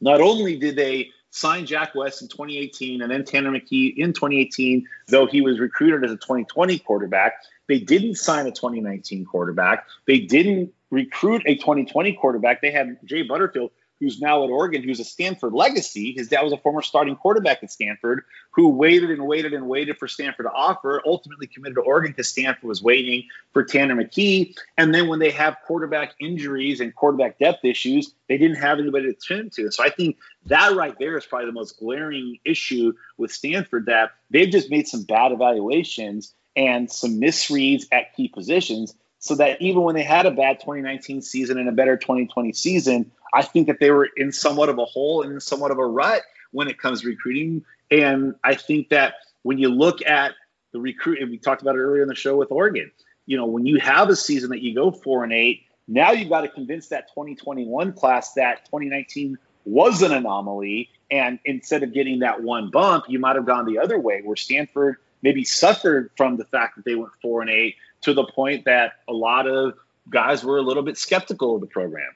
not only did they sign Jack West in 2018 and then Tanner McKee in 2018, though he was recruited as a 2020 quarterback, they didn't sign a 2019 quarterback. They didn't recruit a 2020 quarterback. They had Jay Butterfield, who's now at Oregon, who's a Stanford legacy. His dad was a former starting quarterback at Stanford, who waited and waited and waited for Stanford to offer, ultimately committed to Oregon because Stanford was waiting for Tanner McKee. And then when they have quarterback injuries and quarterback depth issues, they didn't have anybody to turn to. So I think that right there is probably the most glaring issue with Stanford that they've just made some bad evaluations and some misreads at key positions so that even when they had a bad 2019 season and a better 2020 season, I think that they were in somewhat of a hole and somewhat of a rut when it comes to recruiting. And I think that when you look at the recruit, and we talked about it earlier in the show with Oregon, you know, when you have a season that you go four and eight, now you've got to convince that 2021 class that 2019 was an anomaly. And instead of getting that one bump, you might have gone the other way where Stanford maybe suffered from the fact that they went four and eight to the point that a lot of guys were a little bit skeptical of the program.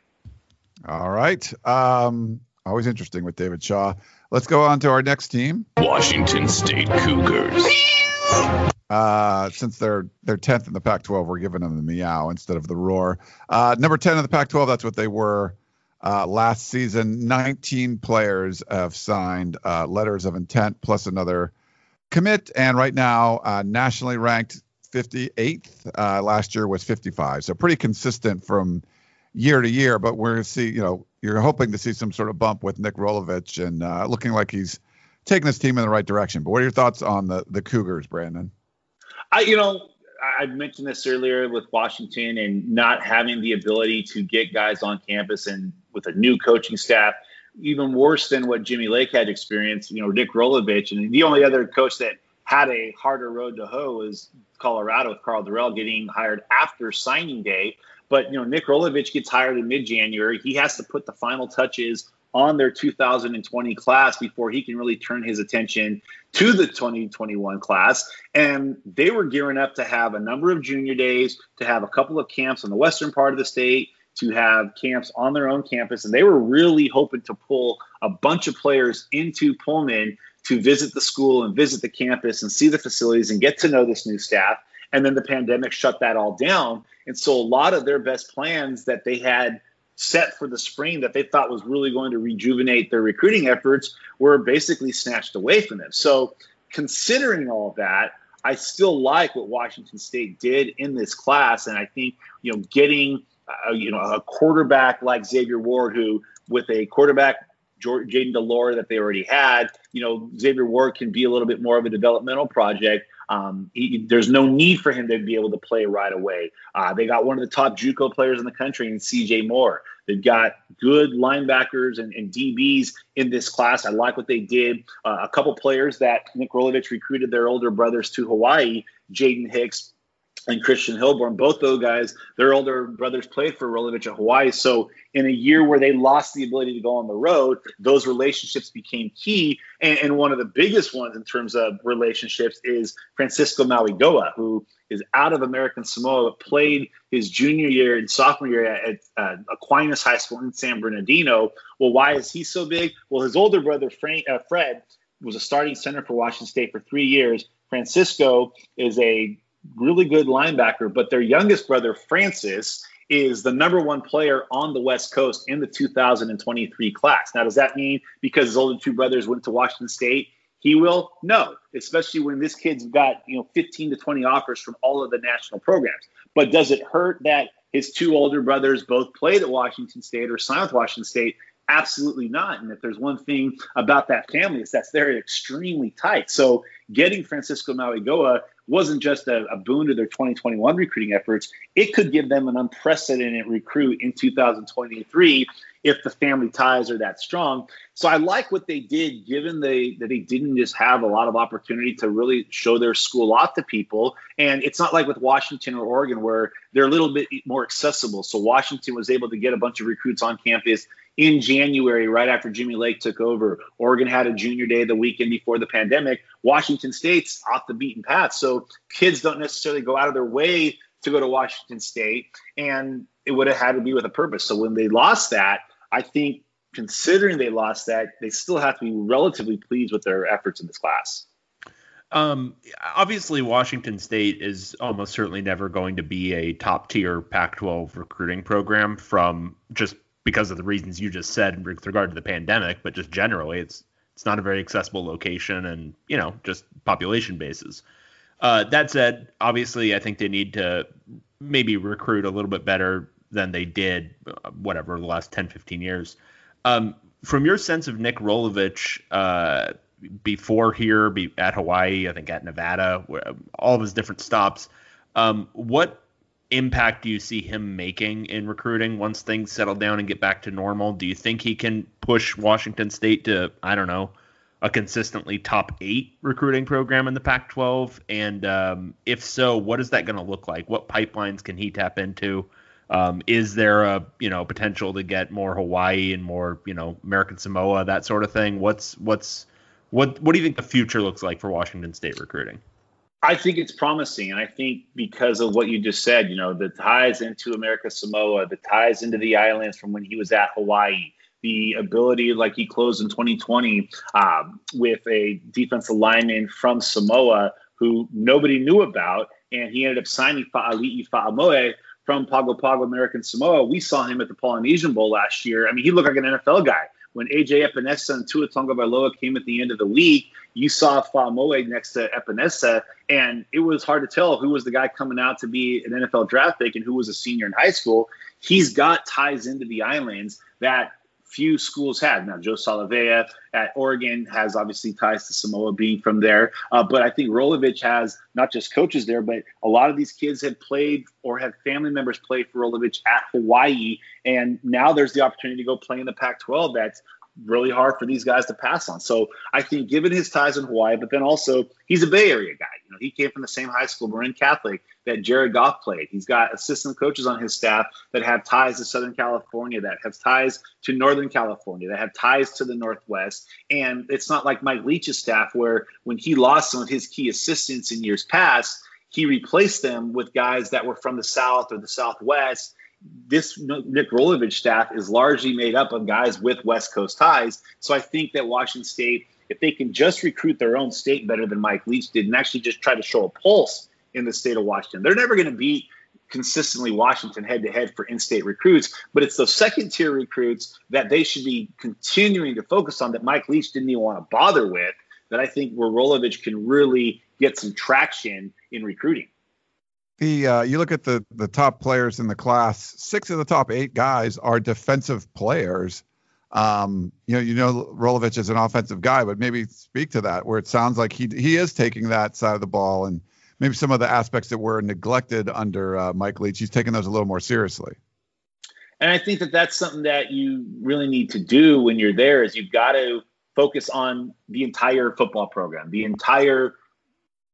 All right. Um, always interesting with David Shaw. Let's go on to our next team. Washington State Cougars. Uh, since they're they're tenth in the Pac-12, we're giving them the meow instead of the roar. Uh, number ten in the Pac-12, that's what they were uh, last season. 19 players have signed uh, letters of intent, plus another commit, and right now uh, nationally ranked 58th. Uh, last year was 55, so pretty consistent from year to year. But we're going to see, you know, you're hoping to see some sort of bump with Nick Rolovich and uh, looking like he's taking his team in the right direction. But what are your thoughts on the the Cougars, Brandon? I, you know, I mentioned this earlier with Washington and not having the ability to get guys on campus and with a new coaching staff, even worse than what Jimmy Lake had experienced. You know, Nick Rolovich, and the only other coach that had a harder road to hoe was Colorado with Karl Dorrell getting hired after signing day. But you know, Nick Rolovich gets hired in mid-January. He has to put the final touches on their 2020 class before he can really turn his attention to the 2021 class. And they were gearing up to have a number of junior days, to have a couple of camps in the western part of the state, to have camps on their own campus. And they were really hoping to pull a bunch of players into Pullman to visit the school and visit the campus and see the facilities and get to know this new staff. And then the pandemic shut that all down. And so a lot of their best plans that they had set for the spring that they thought was really going to rejuvenate their recruiting efforts were basically snatched away from them. So considering all of that, I still like what Washington State did in this class. And I think, you know, getting, uh, you know, a quarterback like Xavier Ward, who with a quarterback Jayden de Laura that they already had. You know, Xavier Ward can be a little bit more of a developmental project. Um, he, there's no need for him to be able to play right away. Uh, they got one of the top JUCO players in the country in CJ Moore. They've got good linebackers and, and DBs in this class. I like what they did. Uh, a couple players that Nick Rolovich recruited their older brothers to Hawaii, Jaden Hicks, and Christian Hilborn. Both those guys, their older brothers played for Rolovich at Hawaii. So in a year where they lost the ability to go on the road, those relationships became key. And, and one of the biggest ones in terms of relationships is Francisco Mauigoa, who is out of American Samoa, played his junior year and sophomore year at, uh, Aquinas High School in San Bernardino. Well, why is he so big? Well, his older brother, Frank, uh, Fred, was a starting center for Washington State for three years. Francisco is a really good linebacker, but their youngest brother, Francis, is the number one player on the West Coast in the 2023 class. Now, does that mean because his older two brothers went to Washington State, he will? No, especially when this kid's got, you know, 15 to 20 offers from all of the national programs. But does it hurt that his two older brothers both played at Washington State or signed with Washington State? Absolutely not. And if there's one thing about that family, it's that's they're extremely tight. So getting Francisco Mauigoa wasn't just a, a, boon to their 2021 recruiting efforts. It could give them an unprecedented recruit in 2023 if the family ties are that strong. So I like what they did, given they that they didn't just have a lot of opportunity to really show their school off to people. And it's not like with Washington or Oregon where they're a little bit more accessible. So Washington was able to get a bunch of recruits on campus in January, right after Jimmy Lake took over. Oregon had a junior day the weekend before the pandemic. Washington State's off the beaten path. So kids don't necessarily go out of their way to go to Washington State. And it would have had to be with a purpose. So when they lost that, I think considering they lost that, they still have to be relatively pleased with their efforts in this class. Um, obviously, Washington State is almost certainly never going to be a top tier Pac 12 recruiting program from just because of the reasons you just said with regard to the pandemic, but just generally, it's it's not a very accessible location and, you know, just population bases. Uh, that said, obviously, I think they need to maybe recruit a little bit better than they did, uh, whatever, the last 10, 15 years. Um, from your sense of Nick Rolovich, uh, before here, be at Hawaii, I think at Nevada, all of his different stops. Um, what impact do you see him making in recruiting once things settle down and get back to normal? Do you think he can push Washington State to, I don't know, a consistently top eight recruiting program in the Pac 12? And um, if so, what is that going to look like? What pipelines can he tap into? Um, is there a you know potential to get more Hawaii and more you know American Samoa that sort of thing? What's what's what what do you think the future looks like for Washington State recruiting? I think it's promising, and I think because of what you just said, you know, the ties into America Samoa, the ties into the islands from when he was at Hawaii, the ability, like he closed in 2020 um, with a defensive lineman from Samoa who nobody knew about, and he ended up signing Fa'ali'i Fa'amoe from Pago Pago American Samoa. We saw him at the Polynesian Bowl last year. I mean, he looked like an NFL guy when AJ Epenesa and Tua Tagovailoa came at the end of the week, you saw Fa'amoe next to Epenesa, and it was hard to tell who was the guy coming out to be an NFL draft pick and who was a senior in high school. He's got ties into the islands that few schools had. Now, Joe Salavea at Oregon has obviously ties to Samoa being from there. Uh, but I think Rolovich has not just coaches there, but a lot of these kids had played or had family members play for Rolovich at Hawaii. And now there's the opportunity to go play in the Pac 12 that's really hard for these guys to pass on. So I think given his ties in Hawaii, but then also he's a Bay Area guy. You know, he came from the same high school, Marin Catholic, that Jared Goff played. He's got assistant coaches on his staff that have ties to Southern California, that have ties to Northern California, that have ties to the Northwest. And it's not like Mike Leach's staff, where when he lost some of his key assistants in years past, he replaced them with guys that were from the South or the Southwest this Nick Rolovich staff is largely made up of guys with West Coast ties. So I think that Washington State, if they can just recruit their own state better than Mike Leach did and actually just try to show a pulse in the state of Washington, they're never going to beat consistently Washington head to head for in state recruits. But it's those second tier recruits that they should be continuing to focus on that Mike Leach didn't even want to bother with. That I think where Rolovich can really get some traction in recruiting the uh, you look at the the top players in the class. Six of the top eight guys are defensive players. Um, you know, you know, Rolovich is an offensive guy, but maybe speak to that where it sounds like he he is taking that side of the ball and maybe some of the aspects that were neglected under uh, Mike Leach. He's taking those a little more seriously. And I think that that's something that you really need to do when you're there. Is you've got to focus on the entire football program, the entire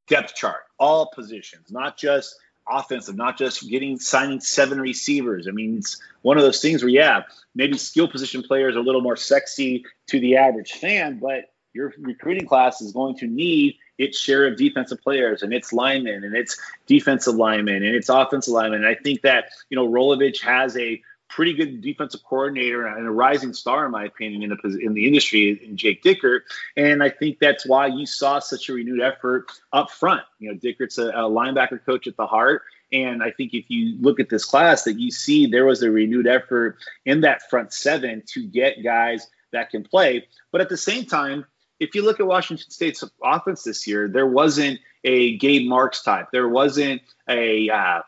depth chart, all positions, not just offensive, not just getting signing seven receivers. I mean, it's one of those things where, yeah, maybe skill position players are a little more sexy to the average fan, but your recruiting class is going to need its share of defensive players and its linemen and its defensive linemen and its offensive linemen. And I think that, you know, Rolovich has a pretty good defensive coordinator and a rising star, in my opinion, in the in the industry in Jake Dickert. And I think that's why you saw such a renewed effort up front. You know, Dickert's a, a linebacker coach at the heart. And I think if you look at this class, that you see there was a renewed effort in that front seven to get guys that can play. But at the same time, if you look at Washington State's offense this year, there wasn't a Gabe Marks type. There wasn't a uh,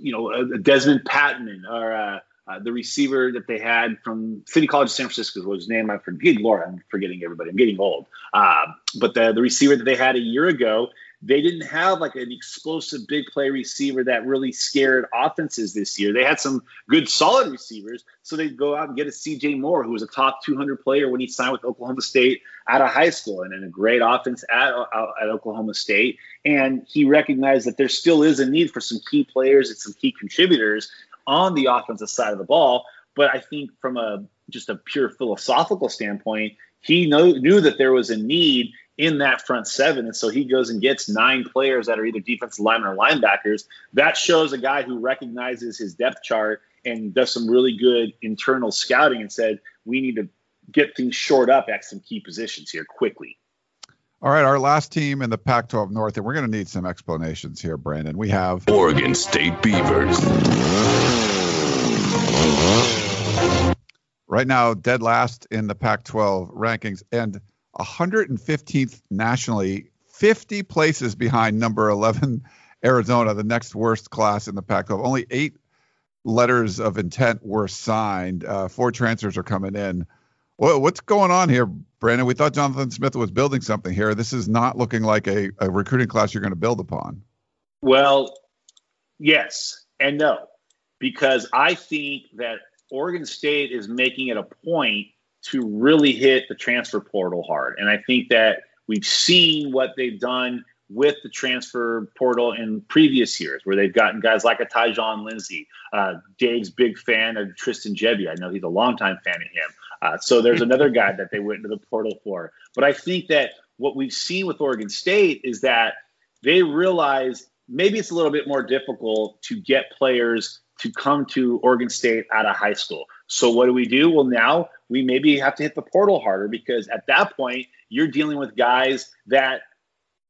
you know a Dezmon Patmon or a, uh, the receiver that they had from City College of San Francisco was his name. I forget. Lord, I'm forgetting everybody. I'm getting old. Uh, but the the receiver that they had a year ago, they didn't have like an explosive big play receiver that really scared offenses this year. They had some good solid receivers, so they'd go out and get a CJ Moore, who was a top 200 player when he signed with Oklahoma State out of high school, and in a great offense at, at Oklahoma State. And he recognized that there still is a need for some key players and some key contributors on the offensive side of the ball. But I think from a just a pure philosophical standpoint, he know, knew that there was a need in that front seven. And so he goes and gets nine players that are either defensive linemen or linebackers. That shows a guy who recognizes his depth chart and does some really good internal scouting and said, we need to get things shored up at some key positions here quickly. All right, our last team in the Pac 12 North, and we're going to need some explanations here, Brandon. We have Oregon State Beavers. right now dead last in the Pac 12 rankings and 115th nationally, 50 places behind number 11 Arizona, the next worst class in the Pac 12. Only eight letters of intent were signed. Uh, four transfers are coming in. Well, what's going on here, Brandon? We thought Jonathan Smith was building something here. This is not looking like a, a recruiting class you're going to build upon. Well, yes and no, because I think that Oregon State is making it a point to really hit the transfer portal hard. And I think that we've seen what they've done with the transfer portal in previous years, where they've gotten guys like a Tyjon Lindsey. Uh, Dave's big fan of Tristan Gebbia. I know he's a longtime fan of him. Uh, so there's another guy that they went into the portal for. But I think that what we've seen with Oregon State is that they realize maybe it's a little bit more difficult to get players to come to Oregon State out of high school. So what do we do? Well, now we maybe have to hit the portal harder because at that point you're dealing with guys that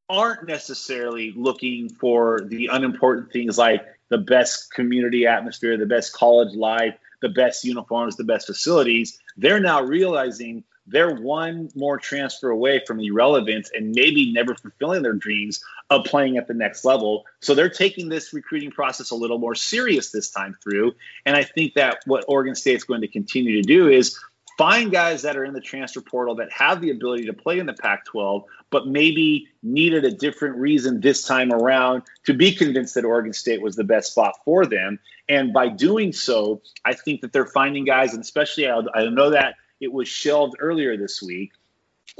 aren't necessarily looking for the unimportant things like the best community atmosphere, the best college life, the best uniforms, the best facilities. They're now realizing they're one more transfer away from irrelevance and maybe never fulfilling their dreams of playing at the next level. So they're taking this recruiting process a little more serious this time through. And I think that what Oregon State's going to continue to do is find guys that are in the transfer portal that have the ability to play in the Pac 12, but maybe needed a different reason this time around to be convinced that Oregon State was the best spot for them. And by doing so, I think that they're finding guys, and especially I, know that it was shelved earlier this week.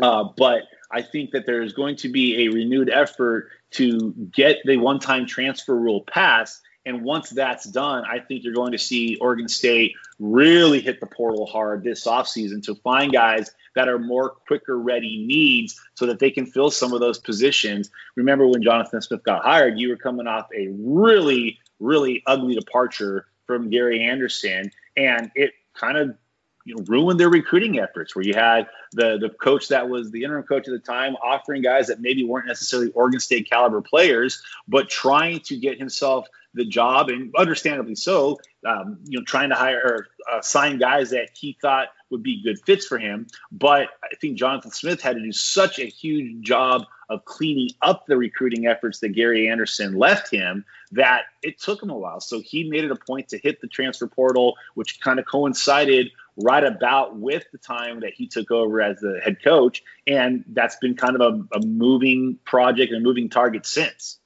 Uh, but I think that there is going to be a renewed effort to get the one time transfer rule passed. And once that's done, I think you're going to see Oregon State really hit the portal hard this offseason to find guys that are more quicker ready needs so that they can fill some of those positions. Remember when Jonathan Smith got hired, you were coming off a really, really ugly departure from Gary Anderson. And it kind of you know ruined their recruiting efforts where you had the the coach that was the interim coach at the time offering guys that maybe weren't necessarily Oregon State caliber players but trying to get himself the job and understandably so um, you know trying to hire or uh, sign guys that he thought would be good fits for him but I think Jonathan Smith had to do such a huge job of cleaning up the recruiting efforts that Gary Anderson left him that it took him a while. So he made it a point to hit the transfer portal, which kind of coincided right about with the time that he took over as the head coach. And that's been kind of a, a moving project and a moving target since.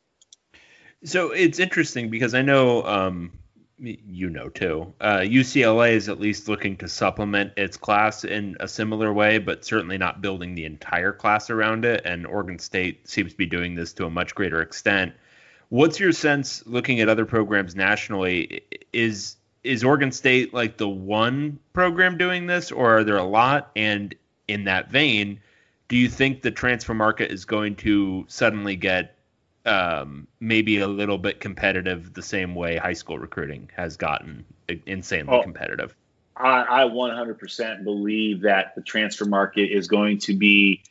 So it's interesting because I know, um, you know too, uh, UCLA is at least looking to supplement its class in a similar way, but certainly not building the entire class around it. And Oregon State seems to be doing this to a much greater extent. What's your sense looking at other programs nationally? Is is Oregon State like the one program doing this, or are there a lot? And in that vein, do you think the transfer market is going to suddenly get um, maybe a little bit competitive the same way high school recruiting has gotten insanely oh, competitive? I, I 100% believe that the transfer market is going to be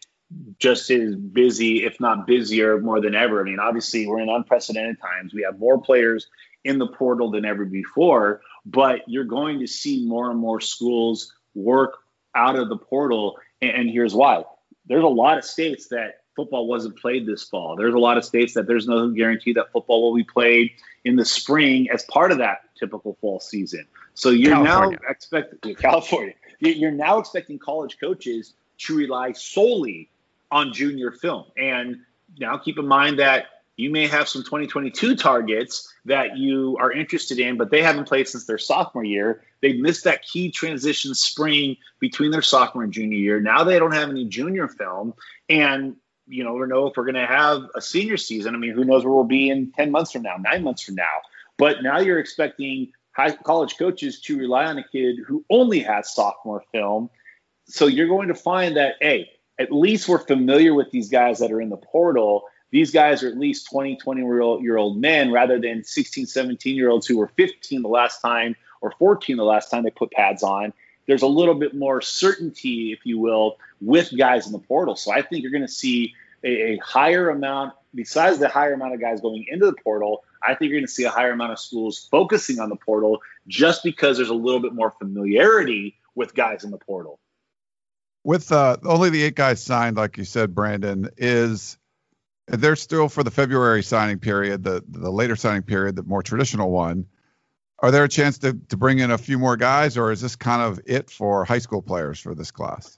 just as busy, if not busier, more than ever. I mean, obviously, we're in unprecedented times. We have more players in the portal than ever before but you're going to see more and more schools work out of the portal. And, and here's why there's a lot of states that football wasn't played this fall. There's a lot of states that there's no guarantee that football will be played in the spring as part of that typical fall season. So you're California. now expecting California. You're now expecting college coaches to rely solely on junior film. And now keep in mind that you may have some 2022 targets that you are interested in, but they haven't played since their sophomore year. They missed that key transition spring between their sophomore and junior year. Now they don't have any junior film. And, you know, we know if we're going to have a senior season. I mean, who knows where we'll be in 10 months from now, nine months from now. But now you're expecting high college coaches to rely on a kid who only has sophomore film. So you're going to find that, hey, at least we're familiar with these guys that are in the portal. These guys are at least 20, 20 year old, year old men rather than 16, 17 year olds who were 15 the last time or 14 the last time they put pads on. There's a little bit more certainty, if you will, with guys in the portal. So I think you're going to see a, a higher amount, besides the higher amount of guys going into the portal, I think you're going to see a higher amount of schools focusing on the portal just because there's a little bit more familiarity with guys in the portal. With uh, only the eight guys signed, like you said, Brandon, is they're still for the February signing period, the the later signing period, the more traditional one. Are there a chance to, to bring in a few more guys, or is this kind of it for high school players for this class?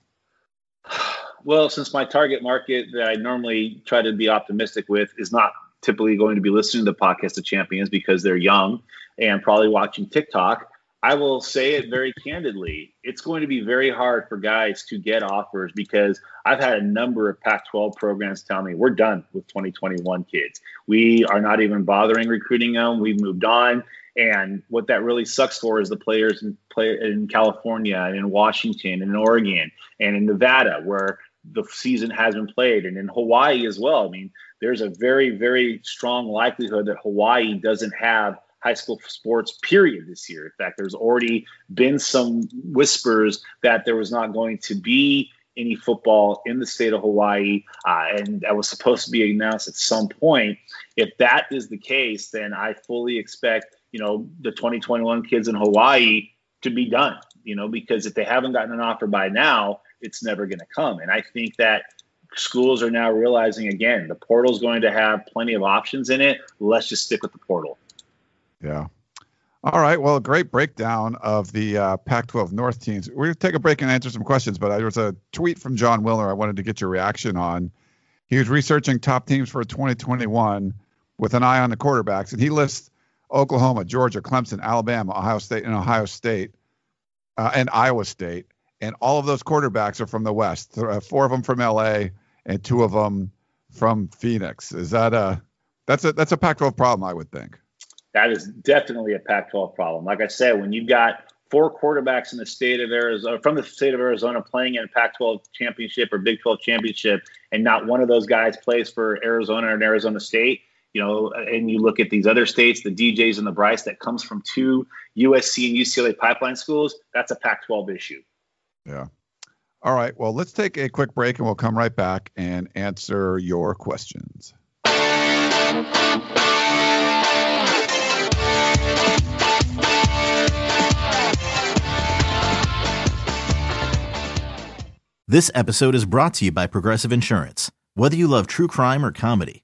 Well, since my target market that I normally try to be optimistic with is not typically going to be listening to the podcast of champions because they're young and probably watching TikTok, I will say it very candidly. It's going to be very hard for guys to get offers because I've had a number of Pac 12 programs tell me we're done with 2021 kids. We are not even bothering recruiting them. We've moved on. And what that really sucks for is the players in, play, in California and in Washington and in Oregon and in Nevada, where the season has been played, and in Hawaii as well. I mean, there's a very, very strong likelihood that Hawaii doesn't have high school sports period this year. In fact, there's already been some whispers that there was not going to be any football in the state of Hawaii, uh, and that was supposed to be announced at some point. If that is the case, then I fully expect you know the 2021 kids in Hawaii to be done. You know, because if they haven't gotten an offer by now, it's never going to come. And I think that schools are now realizing again the portal is going to have plenty of options in it. Let's just stick with the portal. Yeah. All right. Well, great breakdown of the uh, Pac 12 North teams. We're going to take a break and answer some questions, but there was a tweet from Jon Wilner I wanted to get your reaction on. He was researching top teams for 2021 with an eye on the quarterbacks, and he lists Oklahoma, Georgia, Clemson, Alabama, Ohio State, and Ohio State, uh, and Iowa State. And all of those quarterbacks are from the West. Uh, four of them from LA, and two of them from Phoenix. Is that a that's a that's a Pac-12 problem? I would think that is definitely a Pac-12 problem. Like I said, when you've got four quarterbacks in the state of Arizona from the state of Arizona playing in a Pac-12 championship or Big 12 championship, and not one of those guys plays for Arizona and Arizona State. You know, and you look at these other states, the DJs and the Bryce that comes from two USC and UCLA pipeline schools. That's a Pac-12 issue. Yeah. All right. Well, let's take a quick break and we'll come right back and answer your questions. This episode is brought to you by Progressive Insurance. Whether you love true crime or comedy,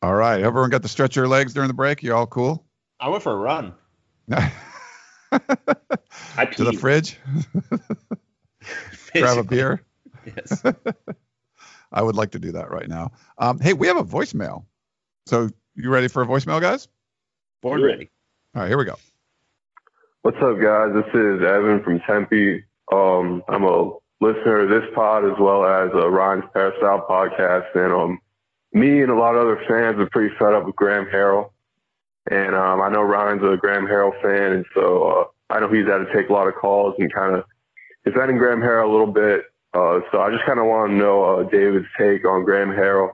All right. Everyone got to stretch your legs during the break? You all cool? I went for a run. I to the fridge? Grab a beer? Yes. I would like to do that right now. Um, hey, we have a voicemail. So you ready for a voicemail, guys? Born ready. All right, here we go. What's up, guys? This is Evan from Tempe. Um, I'm a listener of this pod as well as uh, Ryan's Peristyle podcast, and um, me and a lot of other fans are pretty fed up with Graham Harrell. And um, I know Ryan's a Graham Harrell fan, and so uh, I know he's had to take a lot of calls and kind of defending Graham Harrell a little bit. Uh, so I just kind of want to know uh, David's take on Graham Harrell,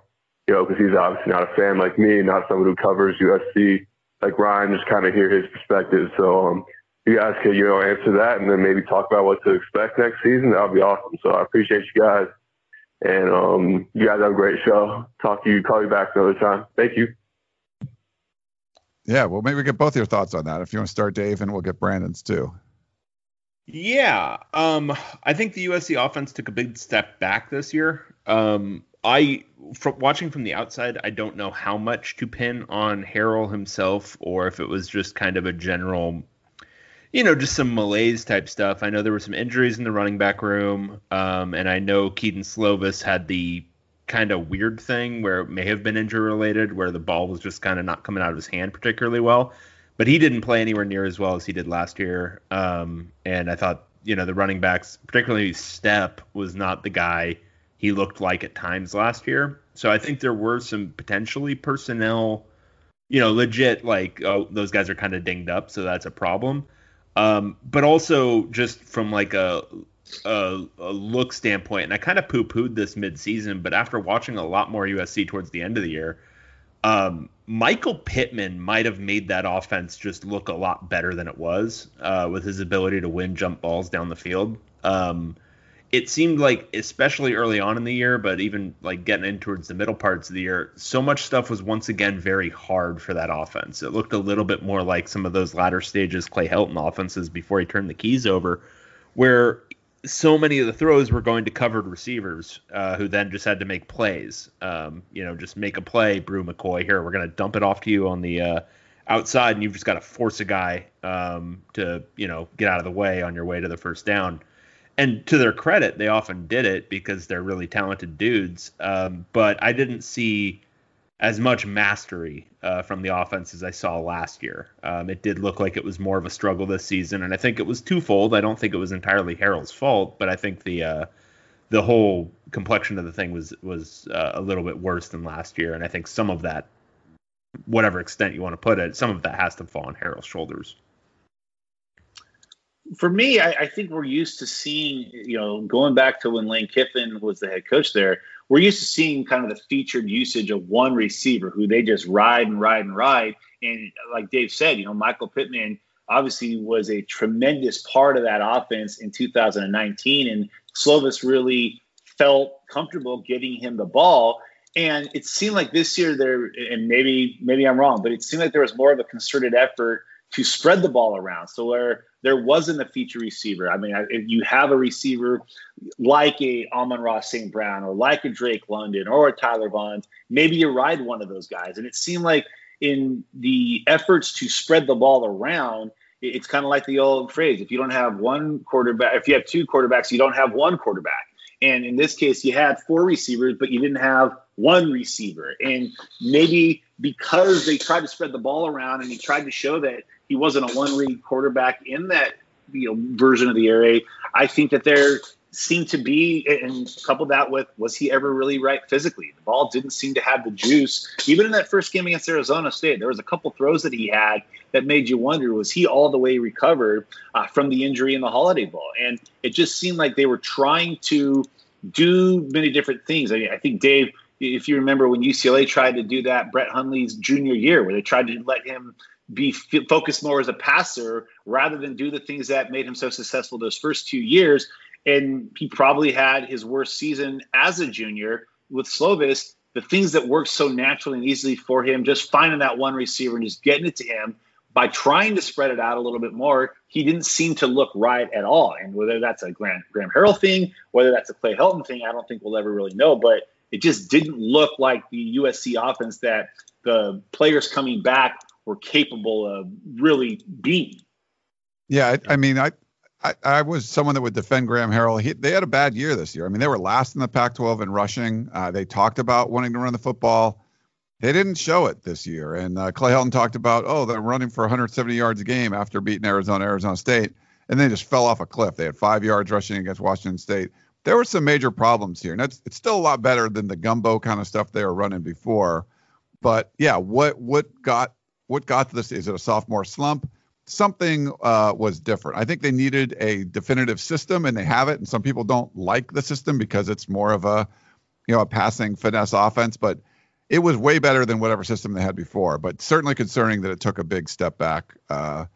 you know, because he's obviously not a fan like me, not someone who covers USC like Ryan, just kind of hear his perspective. So um, you guys could, you know, answer that and then maybe talk about what to expect next season, that would be awesome. So I appreciate you guys. And um, you guys have a great show. Talk to you, call you back another time. Thank you. Yeah, well, maybe we get both your thoughts on that. If you want to start, Dave, and we'll get Brandon's too. Yeah, um, I think the USC offense took a big step back this year. Um, I, from watching from the outside, I don't know how much to pin on Harrell himself, or if it was just kind of a general, you know, just some malaise type stuff. I know there were some injuries in the running back room, um, and I know Kedon Slovis had the kind of weird thing where it may have been injury related, where the ball was just kind of not coming out of his hand particularly well. But he didn't play anywhere near as well as he did last year. Um, and I thought, you know, the running backs, particularly Step, was not the guy he looked like at times last year. So I think there were some potentially personnel, you know, legit like, oh, those guys are kind of dinged up, so that's a problem. Um, but also just from like a a, a look standpoint, and I kind of poo pooed this midseason, but after watching a lot more USC towards the end of the year, um, Michael Pittman might have made that offense just look a lot better than it was uh, with his ability to win jump balls down the field. Um, it seemed like, especially early on in the year, but even like getting in towards the middle parts of the year, so much stuff was once again very hard for that offense. It looked a little bit more like some of those latter stages Clay Helton offenses before he turned the keys over, where so many of the throws were going to covered receivers uh, who then just had to make plays. Um, you know, just make a play, Bru McCoy. Here, we're going to dump it off to you on the uh, outside, and you've just got to force a guy um, to, you know, get out of the way on your way to the first down. And to their credit, they often did it because they're really talented dudes. Um, but I didn't see as much mastery uh, from the offense as I saw last year. Um, it did look like it was more of a struggle this season, and I think it was twofold. I don't think it was entirely Harrell's fault, but I think the uh, the whole complexion of the thing was was uh, a little bit worse than last year, and I think some of that, whatever extent you want to put it, some of that has to fall on Harrell's shoulders. For me, I, I think we're used to seeing, you know, going back to when Lane Kiffin was the head coach there we're used to seeing kind of the featured usage of one receiver who they just ride and ride and ride. And like Dave said, you know, Michael Pittman obviously was a tremendous part of that offense in 2019. And Slovis really felt comfortable getting him the ball. And it seemed like this year there, and maybe maybe I'm wrong, but it seemed like there was more of a concerted effort to spread the ball around. So where there wasn't a feature receiver, I mean, if you have a receiver like a Amon-Ra St. Brown or like a Drake London or a Tyler Vaughn, maybe you ride one of those guys. And it seemed like in the efforts to spread the ball around, it's kind of like the old phrase: if you don't have one quarterback, if you have two quarterbacks, you don't have one quarterback. And in this case, you had four receivers, but you didn't have one receiver. And maybe because they tried to spread the ball around and he tried to show that he wasn't a one read quarterback in that you know version of the raid. I think that there seemed to be, and couple that with was he ever really right physically? The ball didn't seem to have the juice. Even in that first game against Arizona State, there was a couple throws that he had that made you wonder was he all the way recovered uh, from the injury in the Holiday Bowl? And it just seemed like they were trying to do many different things. I, mean, I think Dave. If you remember when UCLA tried to do that Brett Hundley's junior year, where they tried to let him be f- focused more as a passer rather than do the things that made him so successful those first two years. And he probably had his worst season as a junior with Slovis. The things that worked so naturally and easily for him, just finding that one receiver and just getting it to him by trying to spread it out a little bit more, he didn't seem to look right at all. And whether that's a Graham, Graham Harrell thing, whether that's a Clay Helton thing, I don't think we'll ever really know. But it just didn't look like the USC offense that the players coming back were capable of really beating. Yeah, I, I mean, I, I, I was someone that would defend Graham Harrell. He, they had a bad year this year. I mean, they were last in the Pac-12 in rushing. Uh, they talked about wanting to run the football. They didn't show it this year. And uh, Clay Helton talked about, oh, they're running for 170 yards a game after beating Arizona, Arizona State, and they just fell off a cliff. They had five yards rushing against Washington State. There were some major problems here, and that's it's still a lot better than the gumbo kind of stuff they were running before. But yeah, what what got what got this? Is it a sophomore slump? Something uh, was different. I think they needed a definitive system, and they have it. And some people don't like the system because it's more of a, you know, a passing finesse offense. But it was way better than whatever system they had before. But certainly concerning that it took a big step back uh,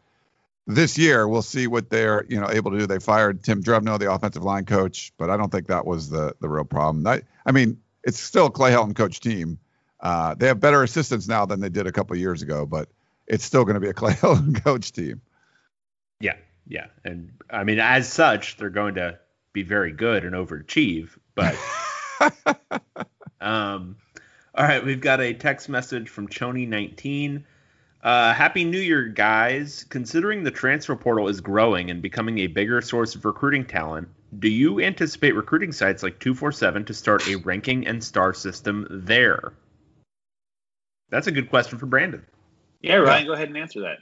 this year we'll see what they're you know able to do. They fired Tim Drevno, the offensive line coach, but I don't think that was the the real problem. I, I mean, it's still Clay Helton coach team. Uh, they have better assistants now than they did a couple years ago, but it's still going to be a Clay Helton coach team. Yeah, yeah, and I mean, as such, they're going to be very good and overachieve. But um, all right, we've got a text message from Chony19. Uh, Happy New Year, guys. Considering the transfer portal is growing and becoming a bigger source of recruiting talent, do you anticipate recruiting sites like 247 to start a ranking and star system there? That's a good question for Brandon. Yeah, Ryan, go ahead and answer that.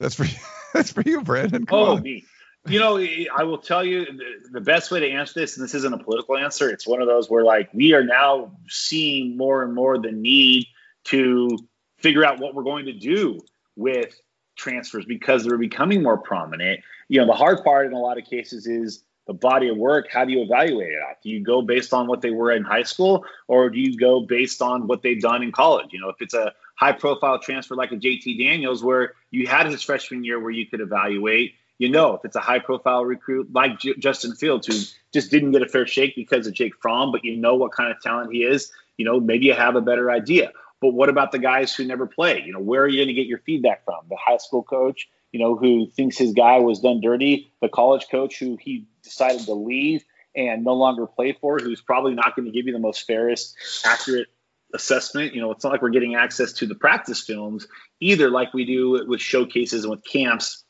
That's for you. That's for you, Brandon. Come Oh, on. me. You know, I will tell you the, the best way to answer this, and this isn't a political answer. It's one of those where, like, we are now seeing more and more the need to figure out what we're going to do with transfers because they're becoming more prominent. You know, the hard part in a lot of cases is the body of work. How do you evaluate it? Do you go based on what they were in high school, or do you go based on what they've done in college? You know, if it's a high profile transfer like a JT Daniels, where you had his freshman year where you could evaluate, you know, if it's a high profile recruit like J- Justin Fields, who just didn't get a fair shake because of Jake Fromm, but you know what kind of talent he is, you know, maybe you have a better idea. But what about the guys who never play? You know, where are you going to get your feedback from? The high school coach, you know, who thinks his guy was done dirty, the college coach who he decided to leave and no longer play for, who's probably not going to give you the most fairest, accurate assessment. You know, it's not like we're getting access to the practice films either, like we do with showcases and with camps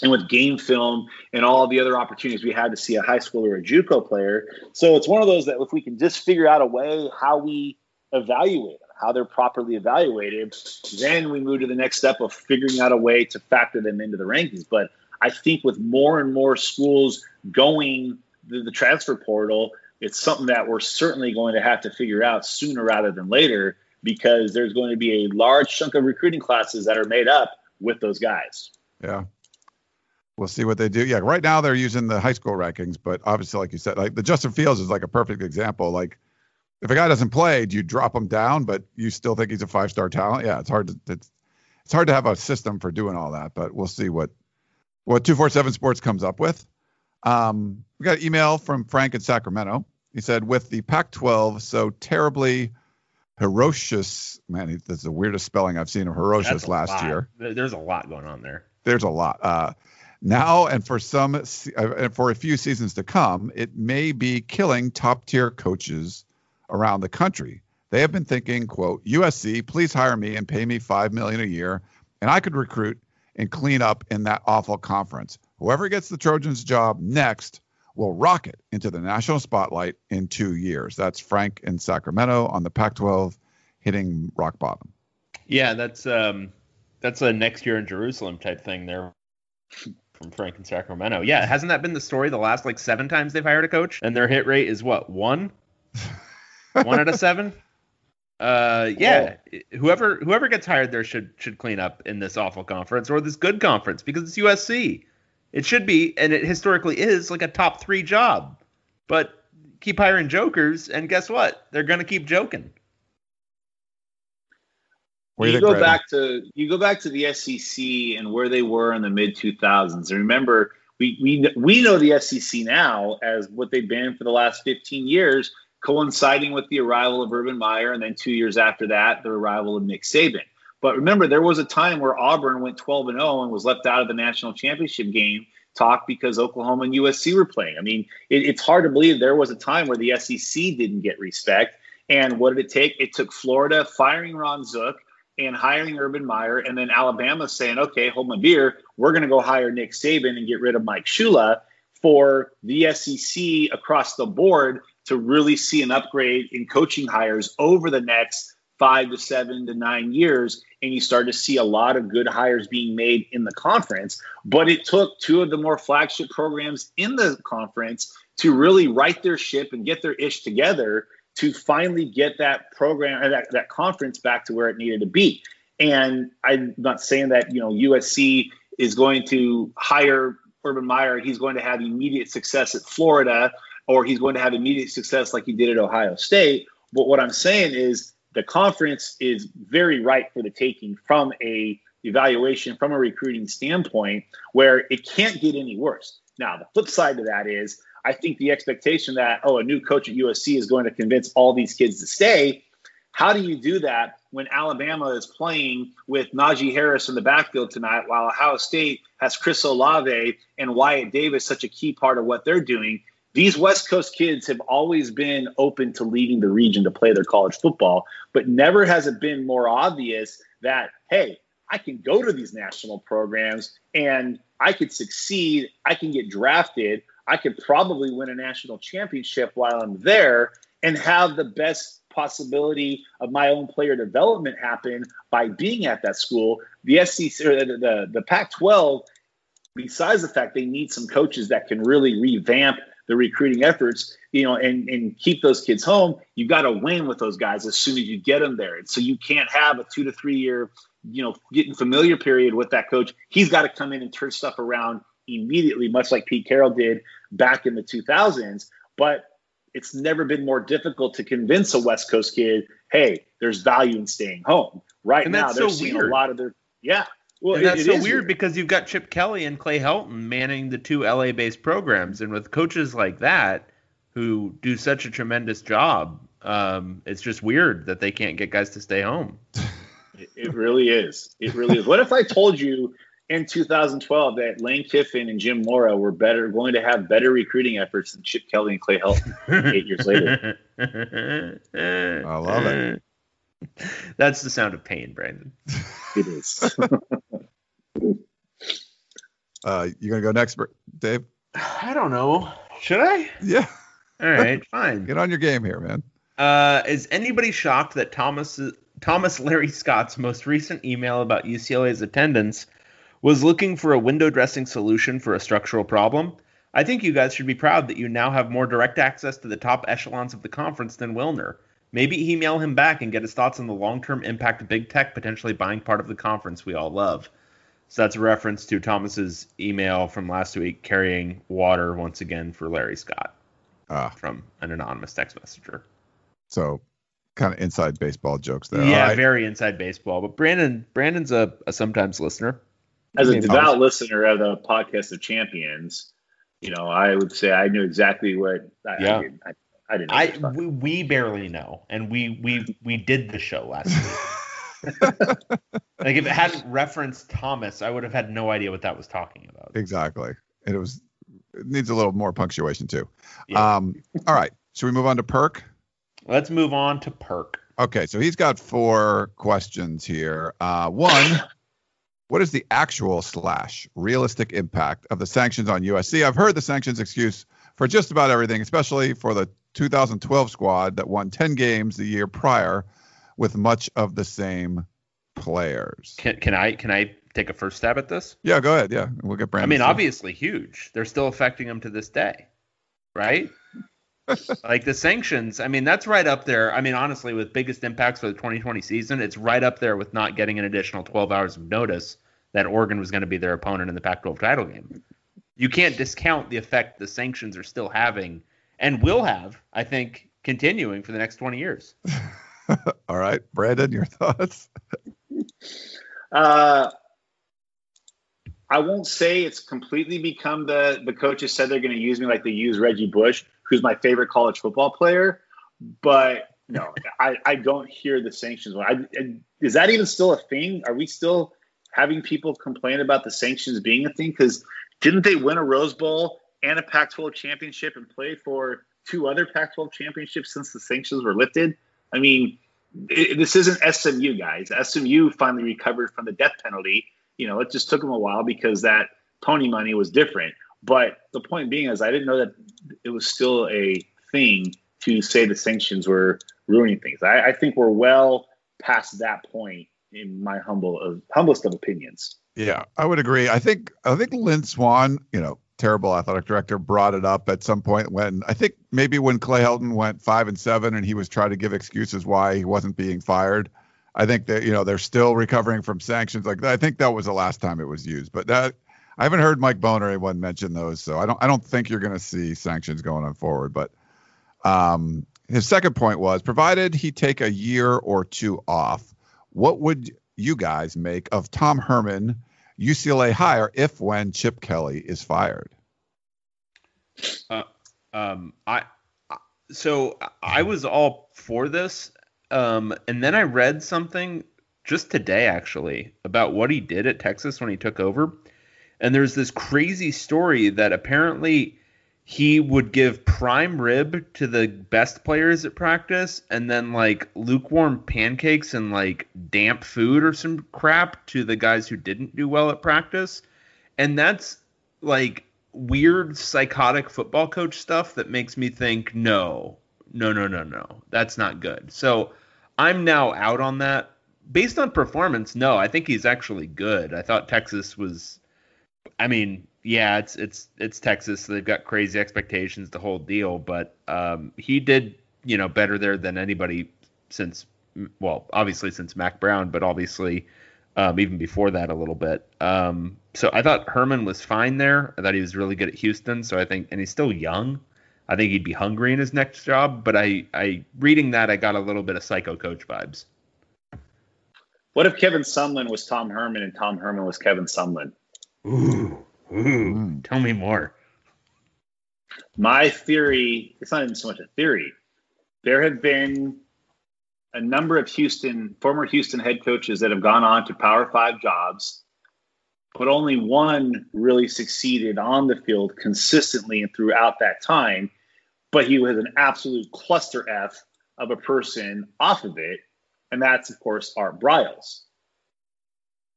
and with game film and all the other opportunities we had to see a high school or a JUCO player. So it's one of those that if we can just figure out a way how we evaluate how they're properly evaluated, then we move to the next step of figuring out a way to factor them into the rankings. But I think with more and more schools going the, transfer portal, it's something that we're certainly going to have to figure out sooner rather than later because there's going to be a large chunk of recruiting classes that are made up with those guys. Yeah. We'll see what they do. Yeah, right now they're using the high school rankings, but obviously, like you said, like the Justin Fields is like a perfect example. Like, if a guy doesn't play, do you drop him down, but you still think he's a five star talent? Yeah, it's hard to it's, it's hard to have a system for doing all that, but we'll see what what two four seven Sports comes up with. Um, we got an email from Frank in Sacramento. He said, with the Pac-12 so terribly ferocious, man, that's the weirdest spelling I've seen of ferocious last lot. year There's a lot going on there. there's a lot. Uh, now and for some, uh, and for a few seasons to come, it may be killing top tier coaches around the country. They have been thinking, "quote USC, please hire me and pay me five million a year, and I could recruit and clean up in that awful conference. Whoever gets the Trojans job next will rocket into the national spotlight in two years." That's Frank in Sacramento on the Pac-12 hitting rock bottom. Yeah, that's um, that's a next year in Jerusalem type thing there from Frank in Sacramento. Yeah, hasn't that been the story the last like seven times they've hired a coach and their hit rate is what one, one out of seven? Uh, yeah, whoever whoever gets hired there should should clean up in this awful conference or this good conference because it's USC. It should be, and it historically is like a top three job. But keep hiring jokers, and guess what? They're gonna keep joking. What do you think, go Brandon? back to you go back to the SEC and where they were in the mid 2000s. And remember, we we we know the SEC now as what they've been for the last 15 years, coinciding with the arrival of Urban Meyer, and then two years after that, the arrival of Nick Saban. But remember, there was a time where Auburn went 12 and 0 and was left out of the national championship game talk because Oklahoma and USC were playing. I mean, it, it's hard to believe there was a time where the SEC didn't get respect. And what did it take? It took Florida firing Ron Zook and hiring Urban Meyer, and then Alabama saying, okay, hold my beer. We're going to go hire Nick Saban and get rid of Mike Shula for the SEC across the board to really see an upgrade in coaching hires over the next five to seven to nine years. And you start to see a lot of good hires being made in the conference. But it took two of the more flagship programs in the conference to really right their ship and get their ish together to finally get that program or that, that conference back to where it needed to be. And I'm not saying that, you know, USC is going to hire Urban Meyer, he's going to have immediate success at Florida, or he's going to have immediate success like he did at Ohio State. But what I'm saying is the conference is very ripe for the taking from a evaluation from a recruiting standpoint where it can't get any worse. Now, the flip side to that is I think the expectation that, oh, a new coach at USC is going to convince all these kids to stay. How do you do that when Alabama is playing with Najee Harris in the backfield tonight, while Ohio State has Chris Olave and Wyatt Davis, such a key part of what they're doing? These West Coast kids have always been open to leaving the region to play their college football, but never has it been more obvious that, hey, I can go to these national programs and I could succeed. I can get drafted. I could probably win a national championship while I'm there and have the best possibility of my own player development happen by being at that school. The SEC or the, the, the Pac 12, besides the fact they need some coaches that can really revamp the recruiting efforts, you know, and, and keep those kids home, you got to win with those guys as soon as you get them there. And so you can't have a two to three year, you know, getting familiar period with that coach. He's got to come in and turn stuff around immediately, much like Pete Carroll did back in the 2000s. But it's never been more difficult to convince a West Coast kid, hey, there's value in staying home. Right And now, they're so seeing weird. a lot of their, yeah. Well, and that's it so is weird, because you've got Chip Kelly and Clay Helton manning the two LA based programs. And with coaches like that who do such a tremendous job, um, it's just weird that they can't get guys to stay home. It, it really is. It really is. What if I told you in 2012 that Lane Kiffin and Jim Mora were better, going to have better recruiting efforts than Chip Kelly and Clay Helton eight years later? I love it. That's the sound of pain, Brandon. It is. Uh, you gonna go next, Dave? I don't know. Should I? Yeah, All right, fine. get on your game here, man. Uh, is anybody shocked that Thomas Thomas Larry Scott's most recent email about UCLA's attendance was looking for a window dressing solution for a structural problem? I think you guys should be proud that you now have more direct access to the top echelons of the conference than Wilner. Maybe email him back and get his thoughts on the long-term impact of big tech potentially buying part of the conference we all love. So that's a reference to Thomas's email from last week carrying water once again for Larry Scott Ah, from an anonymous text messenger. so kind of inside baseball jokes there. Yeah, All right. very inside baseball. But Brandon, Brandon's a, a sometimes listener. As a Maybe. devout listener of the podcast of champions, you know, I would say I knew exactly what I, Yeah. I didn't. I, I didn't. know I what he was talking we, we barely know, and we we we did the show last week. like if it hadn't referenced Thomas, I would have had no idea what that was talking about. exactly. And it was it needs a little more punctuation too. Yeah. Um, all right. Should we move on to Perk? Let's move on to Perk. Okay, so he's got four questions here. Uh, one, what is the actual slash realistic impact of the sanctions on USC? I've heard the sanctions excuse for just about everything, especially for the 2012 squad that won 10 games the year prior with much of the same players. Can can I can I take a first stab at this? Yeah, go ahead. Yeah, we'll get Brandon. I mean, obviously huge. They're still affecting them to this day, right? like the sanctions. I mean, that's right up there. I mean, honestly, with biggest impacts for the 2020 season, it's right up there with not getting an additional 12 hours of notice that Oregon was going to be their opponent in the Pac-12 title game. You can't discount the effect the sanctions are still having and will have, I think, continuing for the next 20 years. All right, Brandon, your thoughts? Uh, I won't say it's completely become the the coaches said they're going to use me like they use Reggie Bush, who's my favorite college football player. But no, I, I don't hear the sanctions. I, I- is that even still a thing? Are we still having people complain about the sanctions being a thing? Because didn't they win a Rose Bowl and a Pac-12 championship and play for two other Pac-12 championships since the sanctions were lifted? I mean, it, this isn't SMU guys. SMU finally recovered from the death penalty. You know, it just took them a while because that pony money was different. But the point being is, I didn't know that it was still a thing to say the sanctions were ruining things. I, I think we're well past that point in my humble of humblest of opinions. Yeah, I would agree. I think I think Lynn Swan, you know, terrible athletic director, brought it up at some point when I think maybe when Clay Helton went five and seven and he was trying to give excuses why he wasn't being fired. I think that you know they're still recovering from sanctions like. I think that was the last time it was used, but that I haven't heard Mike Bohn or anyone mention those, so I don't I don't think you're going to see sanctions going on forward. But um, his second point was provided he take a year or two off, what would you guys make of Tom Herman, UCLA hire if when Chip Kelly is fired? Um, I I- so I was all for this, um, and then I read something just today actually about what he did at Texas when he took over, and there's this crazy story that apparently he would give prime rib to the best players at practice, and then like lukewarm pancakes and like damp food or some crap to the guys who didn't do well at practice, and that's like weird psychotic football coach stuff that makes me think no no no no no that's not good. So i'm now out on that. Based on performance no i think he's actually good. I thought texas was i mean yeah it's it's it's texas so they've got crazy expectations the whole deal but um he did you know better there than anybody since well obviously since mack brown but obviously um, even before that a little bit. Um, so I thought Herman was fine there. I thought he was really good at Houston. So I think, and he's still young. I think he'd be hungry in his next job. But I, I reading that, I got a little bit of psycho coach vibes. What if Kevin Sumlin was Tom Herman and Tom Herman was Kevin Sumlin? Ooh, ooh, Mm. tell me more. My theory, it's not even so much a theory. There have been a number of Houston, former Houston head coaches that have gone on to Power Five jobs, but only one really succeeded on the field consistently and throughout that time. But he was an absolute cluster F of a person off of it. And that's, of course, Art Briles.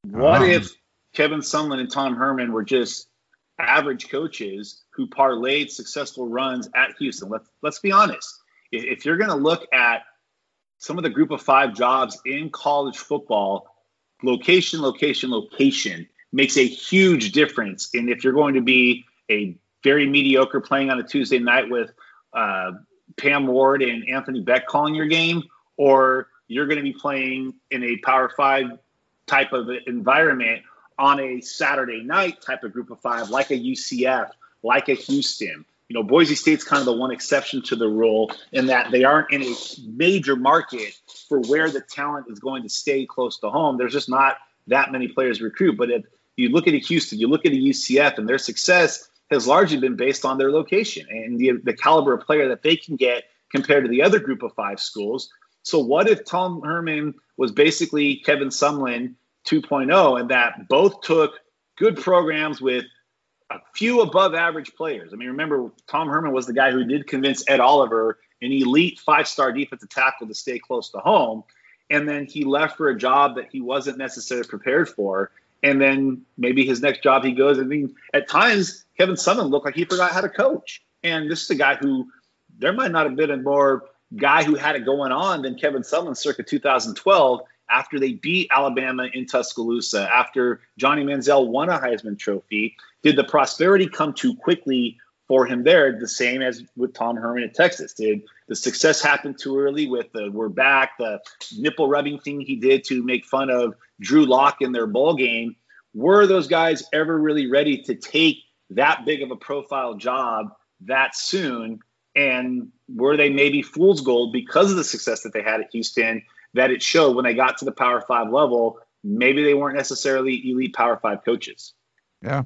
What Um. if Kevin Sumlin and Tom Herman were just average coaches who parlayed successful runs at Houston. Let's let's be honest. If, you're going to look at some of the group of five jobs in college football, location, location, location makes a huge difference in if you're going to be a very mediocre playing on a Tuesday night with uh, Pam Ward and Anthony Becht calling your game, or you're going to be playing in a Power Five type of environment on a Saturday night type of group of five, like a UCF, like a Houston. You know, Boise State's kind of the one exception to the rule in that they aren't in a major market for where the talent is going to stay close to home. There's just not that many players recruit. But if you look at a Houston, you look at a UCF, and their success has largely been based on their location and the, the caliber of player that they can get compared to the other group of five schools. So, what if Tom Herman was basically Kevin Sumlin 2.0 and that both took good programs with a few above average players? I mean, remember, Tom Herman was the guy who did convince Ed Oliver, an elite five star defensive tackle, to stay close to home. And then he left for a job that he wasn't necessarily prepared for. And then maybe his next job he goes. I mean, at times, Kevin Sumlin looked like he forgot how to coach. And this is a guy who there might not have been a more guy who had it going on than Kevin Sumlin circa 2012 after they beat Alabama in Tuscaloosa, after Johnny Manziel won a Heisman Trophy. Did the prosperity come too quickly for him there, the same as with Tom Herman at Texas? Did the success happen too early with the we're back, the nipple rubbing thing he did to make fun of Drew Lock in their bowl game? Were those guys ever really ready to take that big of a profile job that soon? And were they maybe fool's gold because of the success that they had at Houston that it showed when they got to the Power Five level? Maybe they weren't necessarily elite Power Five coaches. Yeah.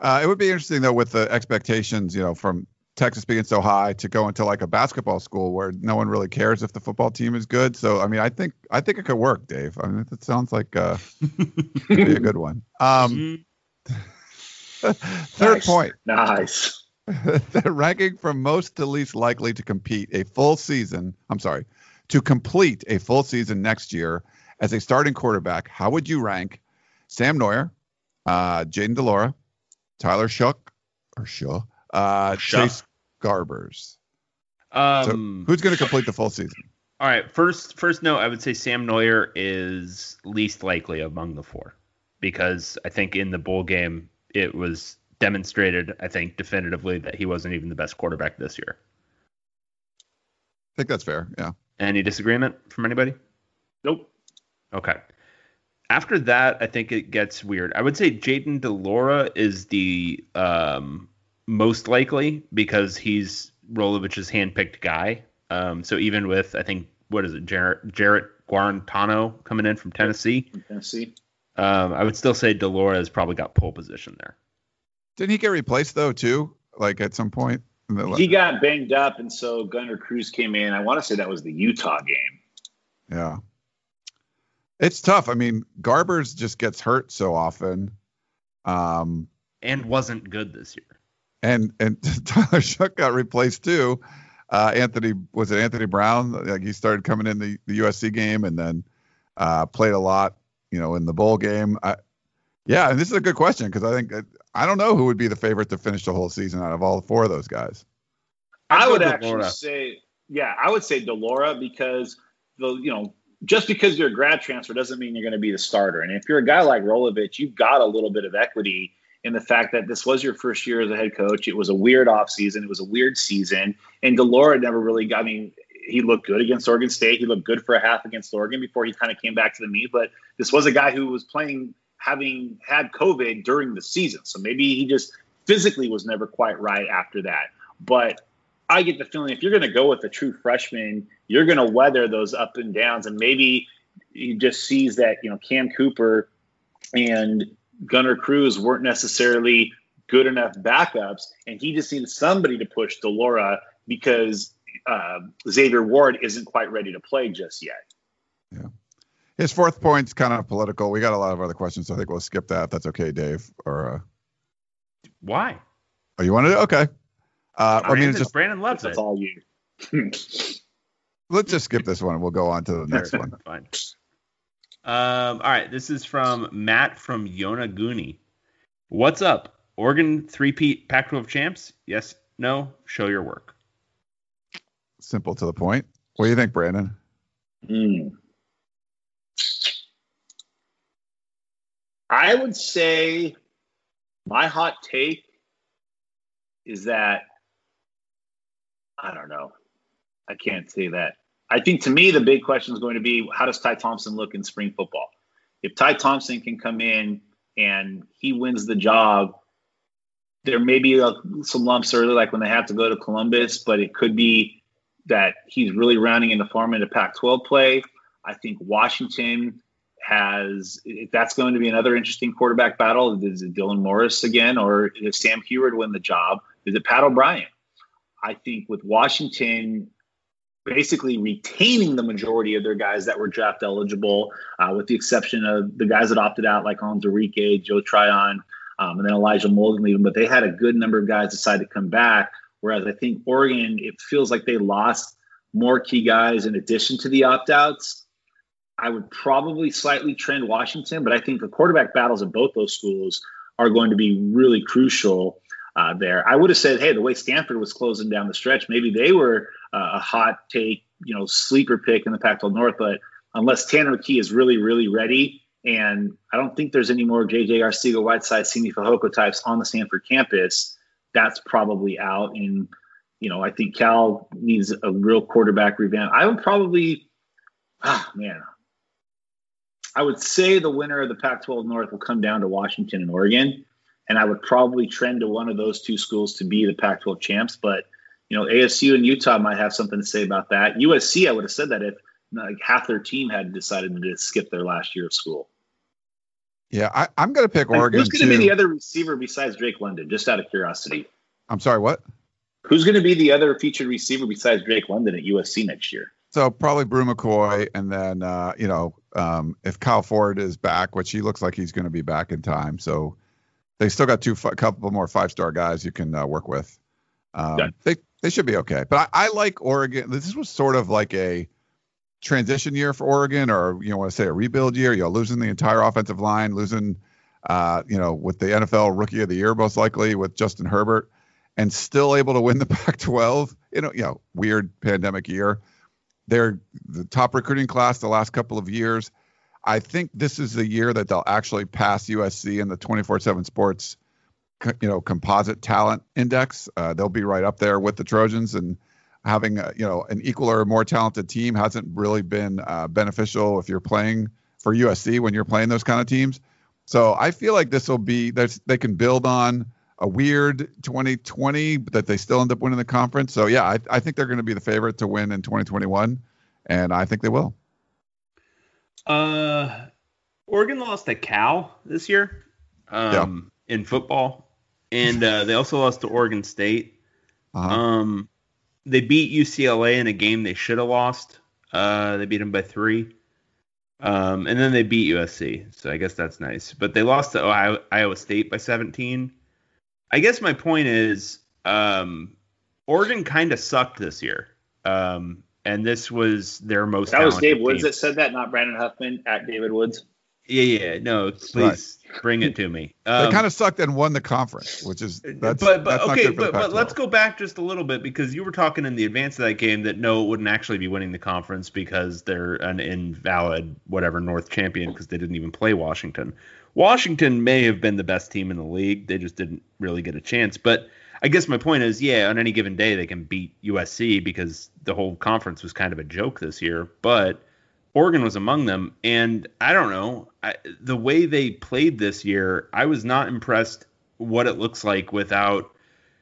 Uh, it would be interesting though with the expectations, you know, from Texas being so high to go into like a basketball school where no one really cares if the football team is good. So I mean, I think I think it could work, Dave. I mean, it sounds like uh, could be a good one. Um, third Nice. point. Nice. the ranking from most to least likely to compete a full season. I'm sorry, to complete a full season next year as a starting quarterback. How would you rank Sam Noyer, uh, Jayden de Laura, Tyler Shough or Shaw, uh, Shough. Chase Garbers? Um, Who's going to complete the full season? all right. First, first note, I would say Sam Noyer is least likely among the four because I think in the bowl game it was demonstrated, I think definitively that he wasn't even the best quarterback this year. I think that's fair. Yeah. Any disagreement from anybody? Nope. Okay. After that, I think it gets weird. I would say Jayden de Laura is the um, most likely because he's Rolovich's handpicked guy. Um, so even with I think what is it, Jarrett, Jarrett Guarantano coming in from Tennessee. From Tennessee. Um, I would still say de Laura has probably got pole position there. Didn't he get replaced though too? Like at some point. In the- He got banged up, and so Gunnar Cruz came in. I want to say that was the Utah game. Yeah. It's tough. I mean, Garbers just gets hurt so often. Um, And wasn't good this year. and and Tyler Shough got replaced too. Uh, Anthony was it Anthony Brown? Like he started coming in the, the USC game and then uh, played a lot, you know, in the bowl game. I, yeah, and this is a good question because I think uh, I don't know who would be the favorite to finish the whole season out of all four of those guys. I I'd would actually de Laura. say, yeah, I would say de Laura because the you know just because you're a grad transfer doesn't mean you're going to be the starter. And if you're a guy like Rolovich, you've got a little bit of equity in the fact that this was your first year as a head coach. It was a weird offseason. It was a weird season. And de Laura never really got, I mean, he looked good against Oregon State. He looked good for a half against Oregon before he kind of came back to the meet. But this was a guy who was playing, having had COVID during the season. So maybe he just physically was never quite right after that. But I get the feeling if you're going to go with a true freshman, you're going to weather those up and downs. And maybe he just sees that, you know, Cam Cooper and Gunnar Cruz weren't necessarily good enough backups. And he just needs somebody to push de Laura because uh, Xavier Ward isn't quite ready to play just yet. His fourth point's kind of political. We got a lot of other questions, so I think we'll skip that. If that's okay, Dave. Or uh, Why? oh, you want to? Okay. Uh, I mean, it's just Brandon loves That's it. all you. let's just skip this one. and We'll go on to the next one. Fine. Um, all right, this is from Matt from Yonaguni. What's up? Oregon three-peat Pac-12 champs? Yes, no. Show your work. Simple to the point. What do you think, Brandon? Hmm. I would say my hot take is that I don't know. I can't say that. I think to me the big question is going to be how does Ty Thompson look in spring football? If Ty Thompson can come in and he wins the job, there may be uh some lumps early, like when they have to go to Columbus, but it could be that he's really rounding in into form into Pac-12 play. I think Washington has if that's going to be another interesting quarterback battle. Is it Dylan Morris again, or is Sam Huard win the job? Is it Pat O'Brien? I think with Washington basically retaining the majority of their guys that were draft eligible, uh, with the exception of the guys that opted out, like Hans Enrique, Joe Tryon, um, and then Elijah Molden leaving. But they had a good number of guys decide to come back. Whereas I think Oregon, it feels like they lost more key guys in addition to the opt outs. I would probably slightly trend Washington, but I think the quarterback battles in both those schools are going to be really crucial uh, there. I would have said, hey, the way Stanford was closing down the stretch, maybe they were uh, a hot take, you know, sleeper pick in the Pac-12 North. But unless Tanner McKee is really, really ready, and I don't think there's any more JJ Arcega-Whiteside, Simi Fehoko types on the Stanford campus, that's probably out. And you know, I think Cal needs a real quarterback revamp. I would probably, ah, man, I would say the winner of the Pac 12 North will come down to Washington and Oregon. And I would probably trend to one of those two schools to be the Pac 12 champs. But, you know, ASU and Utah might have something to say about that. USC, I would have said that if like half their team had decided to skip their last year of school. Yeah, I, I'm going to pick Like, Oregon who's going to be the other receiver besides Drake London? Just out of curiosity. I'm sorry, what? Who's going to be the other featured receiver besides Drake London at USC next year? So probably Bru McCoy, and then uh, you know um, if Kyle Ford is back, which he looks like he's going to be back in time, so they still got two, a couple more five star guys you can uh, work with. Um, Good. They they should be okay, but I, I like Oregon. This was sort of like a transition year for Oregon, or you know want to say a rebuild year. You know, losing the entire offensive line, losing uh, you know with the NFL Rookie of the Year most likely with Justin Herbert, and still able to win the Pac-12. You know, you know, weird pandemic year they're the top recruiting class the last couple of years. I think this is the year that they'll actually pass USC in the 24/7 Sports, you know, composite talent index. Uh, they'll be right up there with the Trojans, and having a, you know an equal or more talented team hasn't really been uh, beneficial if you're playing for USC when you're playing those kind of teams. So I feel like this will be they can build on a weird 2020 that they still end up winning the conference. So yeah, I, I think they're going to be the favorite to win in 2021, and I think they will. Uh, Oregon lost to Cal this year um, in football, and uh, they also lost to Oregon State. Uh-huh. Um, they beat UCLA in a game they should have lost. Uh, they beat them by three. Um, and then they beat USC, so I guess that's nice. But they lost to Ohio, Iowa State by 17. I guess my point is, um, Oregon kind of sucked this year, um, and this was their most. That was talented Dave Woods team. that said that, not Brandon Huffman at David Woods. Yeah, yeah. No, please bring it to me. they Um, kind of sucked and won the conference, which is that's but but that's not okay, good for but, but let's go back just a little bit because you were talking in the advance of that game that no, it wouldn't actually be winning the conference because they're an invalid whatever North champion because they didn't even play Washington. Washington may have been the best team in the league. They just didn't really get a chance. But I guess my point is, yeah, on any given day they can beat USC because the whole conference was kind of a joke this year. But Oregon was among them, and I don't know I, the way they played this year. I was not impressed what it looks like without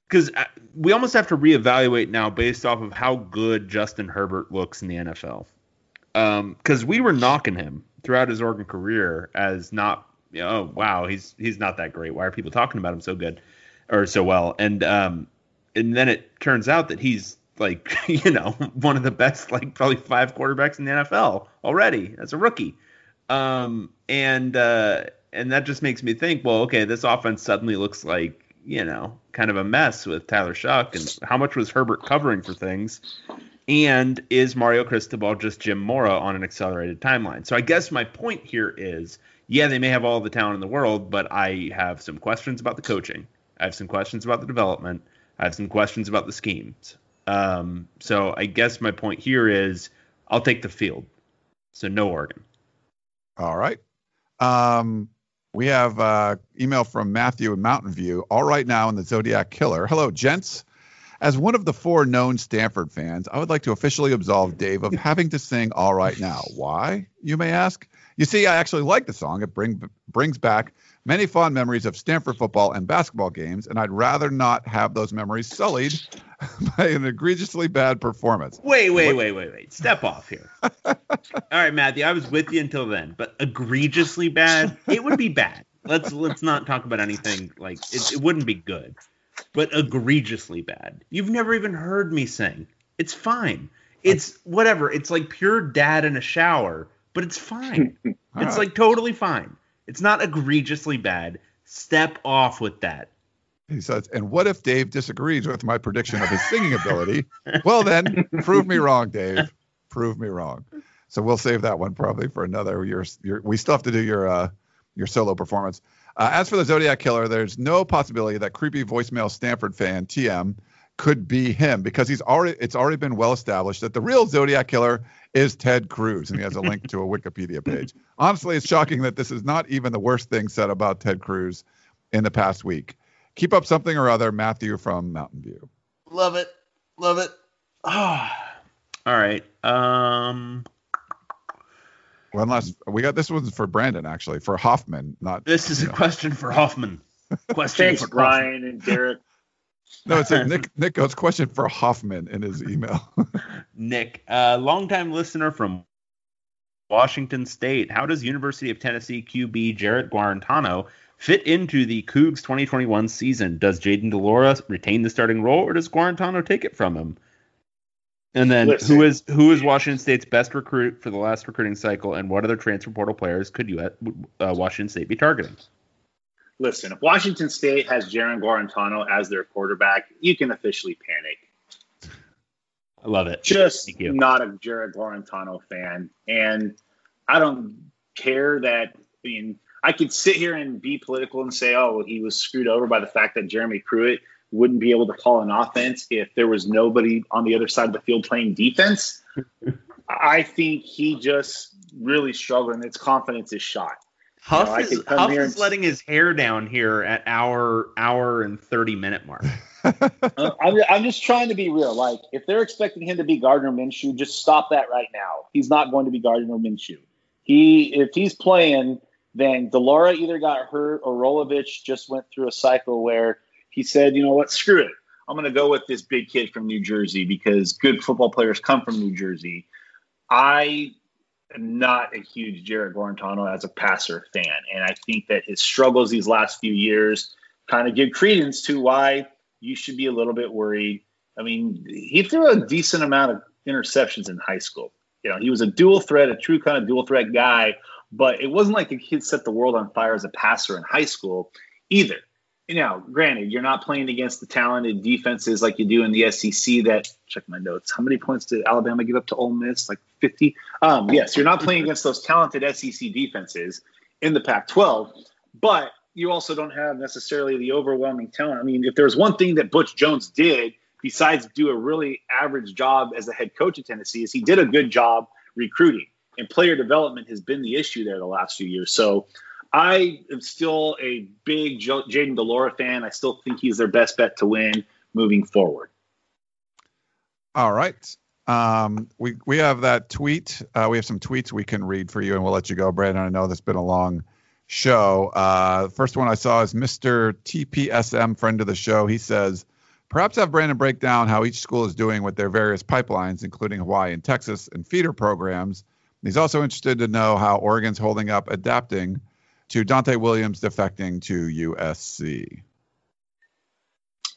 because uh, we almost have to reevaluate now based off of how good Justin Herbert looks in the NFL. Because um, we were knocking him throughout his Oregon career as not, you know, oh wow, he's he's not that great. Why are people talking about him so good or so well? And um, and then it turns out that he's like you know one of the best like probably five quarterbacks in the NFL already as a rookie um and uh and that just makes me think well okay this offense suddenly looks like you know kind of a mess with Tyler Shough and how much was Herbert covering for things and is Mario Cristobal just Jim Mora on an accelerated timeline so I guess my point here is yeah they may have all the talent in the world but I have some questions about the coaching I have some questions about the development I have some questions about the schemes um, so I guess my point here is I'll take the field. So no Oregon. All right. Um, we have uh, email from Matthew in Mountain View. All right now in the Zodiac Killer. Hello, gents. As one of the four known Stanford fans, I would like to officially absolve Dave of having to sing All Right Now. Why, you may ask? You see, I actually like the song. It bring, brings back many fond memories of Stanford football and basketball games, and I'd rather not have those memories sullied by an egregiously bad performance. Wait, wait, wait, wait, wait. Step off here. All right, Matthew, I was with you until then, but egregiously bad, it would be bad. Let's let's not talk about anything like it, it wouldn't be good. But egregiously bad. You've never even heard me sing. It's fine. It's whatever. It's like pure dad in a shower, but it's fine. It's right. like totally fine. It's not egregiously bad. Step off with that. He says, and what if Dave disagrees with my prediction of his singing ability? Well, then, prove me wrong, Dave. Prove me wrong. So we'll save that one probably for another year. Your, we still have to do your uh, your solo performance. Uh, as for the Zodiac Killer, there's no possibility that creepy voicemail Stanford fan TM could be him because he's already it's already been well established that the real Zodiac Killer is Ted Cruz, and he has a link to a Wikipedia page. Honestly, it's shocking that this is not even the worst thing said about Ted Cruz in the past week. Keep up something or other, Matthew from Mountain View. Love it. Love it. Ah. All right. Um One last, we got this one's for Brandon actually, for Hoffman, not. this is a know. question for Hoffman. Question Thanks, for Brian and Derek. No, it's a Nick. Nick goes question for Hoffman in his email. Nick, uh, longtime listener from Washington State. How does University of Tennessee QB Jarrett Guarantano fit into the Cougs 2021 season? Does Jayden de Laura retain the starting role, or does Guarantano take it from him? And then, Listen. who is who is Washington State's best recruit for the last recruiting cycle, and what other transfer portal players could you uh, Washington State be targeting? Listen, if Washington State has Jaron Guarantano as their quarterback, you can officially panic. I love it. Just not a Jared Guarantano fan. And I don't care that, I mean, I could sit here and be political and say, oh, he was screwed over by the fact that Jeremy Pruitt wouldn't be able to call an offense if there was nobody on the other side of the field playing defense. I think he just really struggled and his confidence is shot. Huff, know, is, Huff here is and- letting his hair down here at our hour and 30 minute mark. Uh, I'm, I'm just trying to be real. Like, if they're expecting him to be Gardner Minshew, just stop that right now. He's not going to be Gardner Minshew. He, if he's playing, then de Laura either got hurt or Rolovich just went through a cycle where he said, you know what, screw it. I'm going to go with this big kid from New Jersey because good football players come from New Jersey. I am not a huge Jarrett Guarantano as a passer fan. And I think that his struggles these last few years kind of give credence to why you should be a little bit worried. I mean, he threw a decent amount of interceptions in high school. You know, he was a dual threat, a true kind of dual threat guy, but it wasn't like kid set the world on fire as a passer in high school either. You know, granted, you're not playing against the talented defenses like you do in the SEC. That check my notes. How many points did Alabama give up to Ole Miss? Like 50. Um, yes, you're not playing against those talented SEC defenses in the Pac-12, but you also don't have necessarily the overwhelming talent. I mean, if there's one thing that Butch Jones did besides do a really average job as a head coach at Tennessee, is he did a good job recruiting and player development has been the issue there the last few years. So I am still a big Jayden de Laura fan. I still think he's their best bet to win moving forward. All right. Um, we we have that tweet. Uh, we have some tweets we can read for you, and we'll let you go, Brandon. I know has been a long show. Uh, first one I saw is Mr. TPSM, friend of the show. He says, perhaps have Brandon break down how each school is doing with their various pipelines, including Hawaii and Texas, and feeder programs. He's also interested to know how Oregon's holding up adapting to Dante Williams defecting to USC.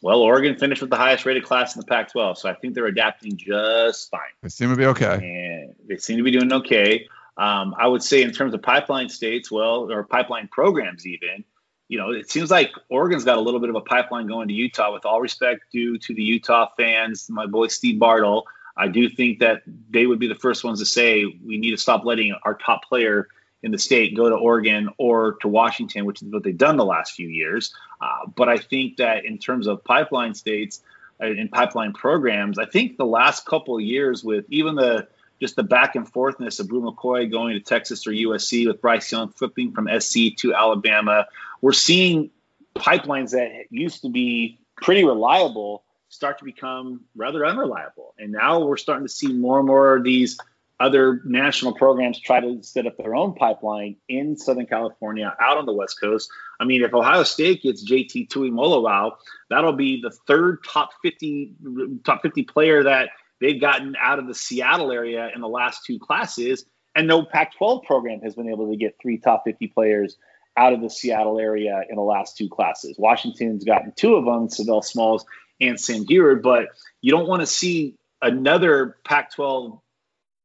Well, Oregon finished with the highest rated class in the Pac 12, so I think they're adapting just fine. They seem to be okay. And they seem to be doing okay. Um, I would say in terms of pipeline states, well, or pipeline programs, even, you know, it seems like Oregon's got a little bit of a pipeline going to Utah. With all respect due to the Utah fans, my boy Steve Bartle, I do think that they would be the first ones to say we need to stop letting our top player in the state go to Oregon or to Washington, which is what they've done the last few years. Uh, but I think that in terms of pipeline states uh, and pipeline programs, I think the last couple of years with even the just the back and forthness of Bru McCoy going to Texas or USC with Bryce Young flipping from SC to Alabama. We're seeing pipelines that used to be pretty reliable start to become rather unreliable. And now we're starting to see more and more of these other national programs try to set up their own pipeline in Southern California, out on the West Coast. I mean, if Ohio State gets JT Tuimoloau, that'll be the third top 50 top 50 player that they've gotten out of the Seattle area in the last two classes, and no Pac 12 program has been able to get three top 50 players out of the Seattle area in the last two classes. Washington's gotten two of them, Sav'ell Smalls and Sam Huard, but you don't want to see another Pac 12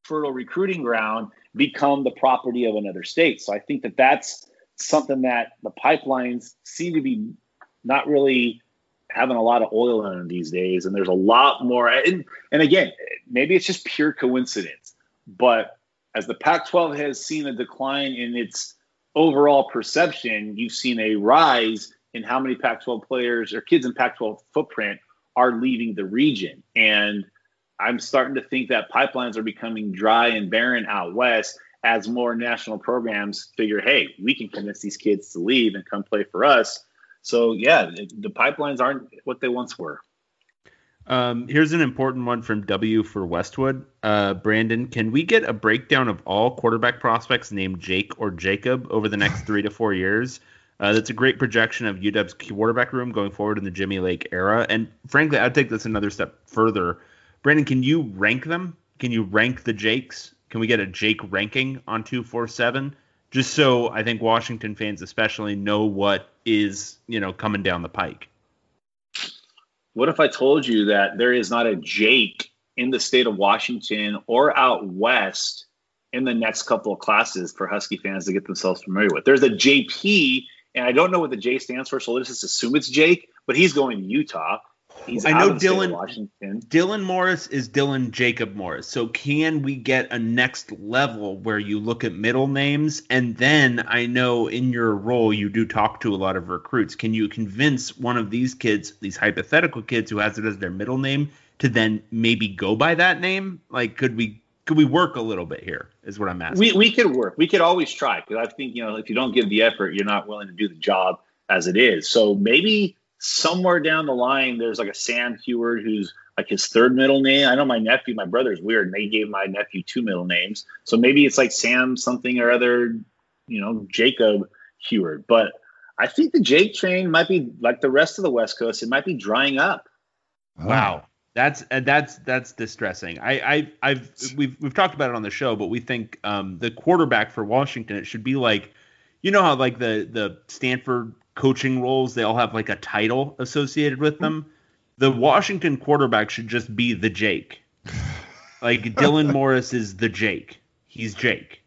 fertile recruiting ground become the property of another state. So I think that that's something that the pipelines seem to be not really having a lot of oil in them these days, and there's a lot more. And, and again, maybe it's just pure coincidence, but as the Pac-12 has seen a decline in its overall perception, you've seen a rise in how many Pac-12 players or kids in Pac-12 footprint are leaving the region, and I'm starting to think that pipelines are becoming dry and barren out west as more national programs figure, hey, we can convince these kids to leave and come play for us so yeah, the pipelines aren't what they once were. Um, here's an important one from W for Westwood. Uh, Brandon, can we get a breakdown of all quarterback prospects named Jake or Jacob over the next three to four years? Uh, that's a great projection of UW's quarterback room going forward in the Jimmy Lake era. And frankly, I'd take this another step further. Brandon, can you rank them? Can you rank the Jakes? Can we get a Jake ranking on 247? Just so I think Washington fans especially know what is you know coming down the pike. What if I told you that there is not a Jake in the state of Washington or out west in the next couple of classes for Husky fans to get themselves familiar with? There's a JP, and I don't know what the J stands for, so let's just assume it's Jake, but he's going to Utah. He's I know Dylan Washington. Dylan Morris is Dylan Jacob Morris. So can we get a next level where you look at middle names and then I know in your role you do talk to a lot of recruits. Can you convince one of these kids, these hypothetical kids who has it as their middle name to then maybe go by that name? Like could we could we work a little bit here is what I'm asking. We we could work. We could always try because I think, you know, if you don't give the effort, you're not willing to do the job as it is. So maybe somewhere down the line, there's like a Sam Huard who's like his third middle name. I know my nephew, my brother's weird, and they gave my nephew two middle names. So maybe it's like Sam something or other, you know, Jacob Huard. But I think the Jake train might be like the rest of the West Coast. It might be drying up. Wow. That's uh, that's that's distressing. I, I I've we've we've talked about it on the show, but we think um, the quarterback for Washington it should be like, you know how like the the Stanford coaching roles they all have like a title associated with them. The Washington quarterback should just be the Jake. Like Dylan Morris is the Jake. He's Jake.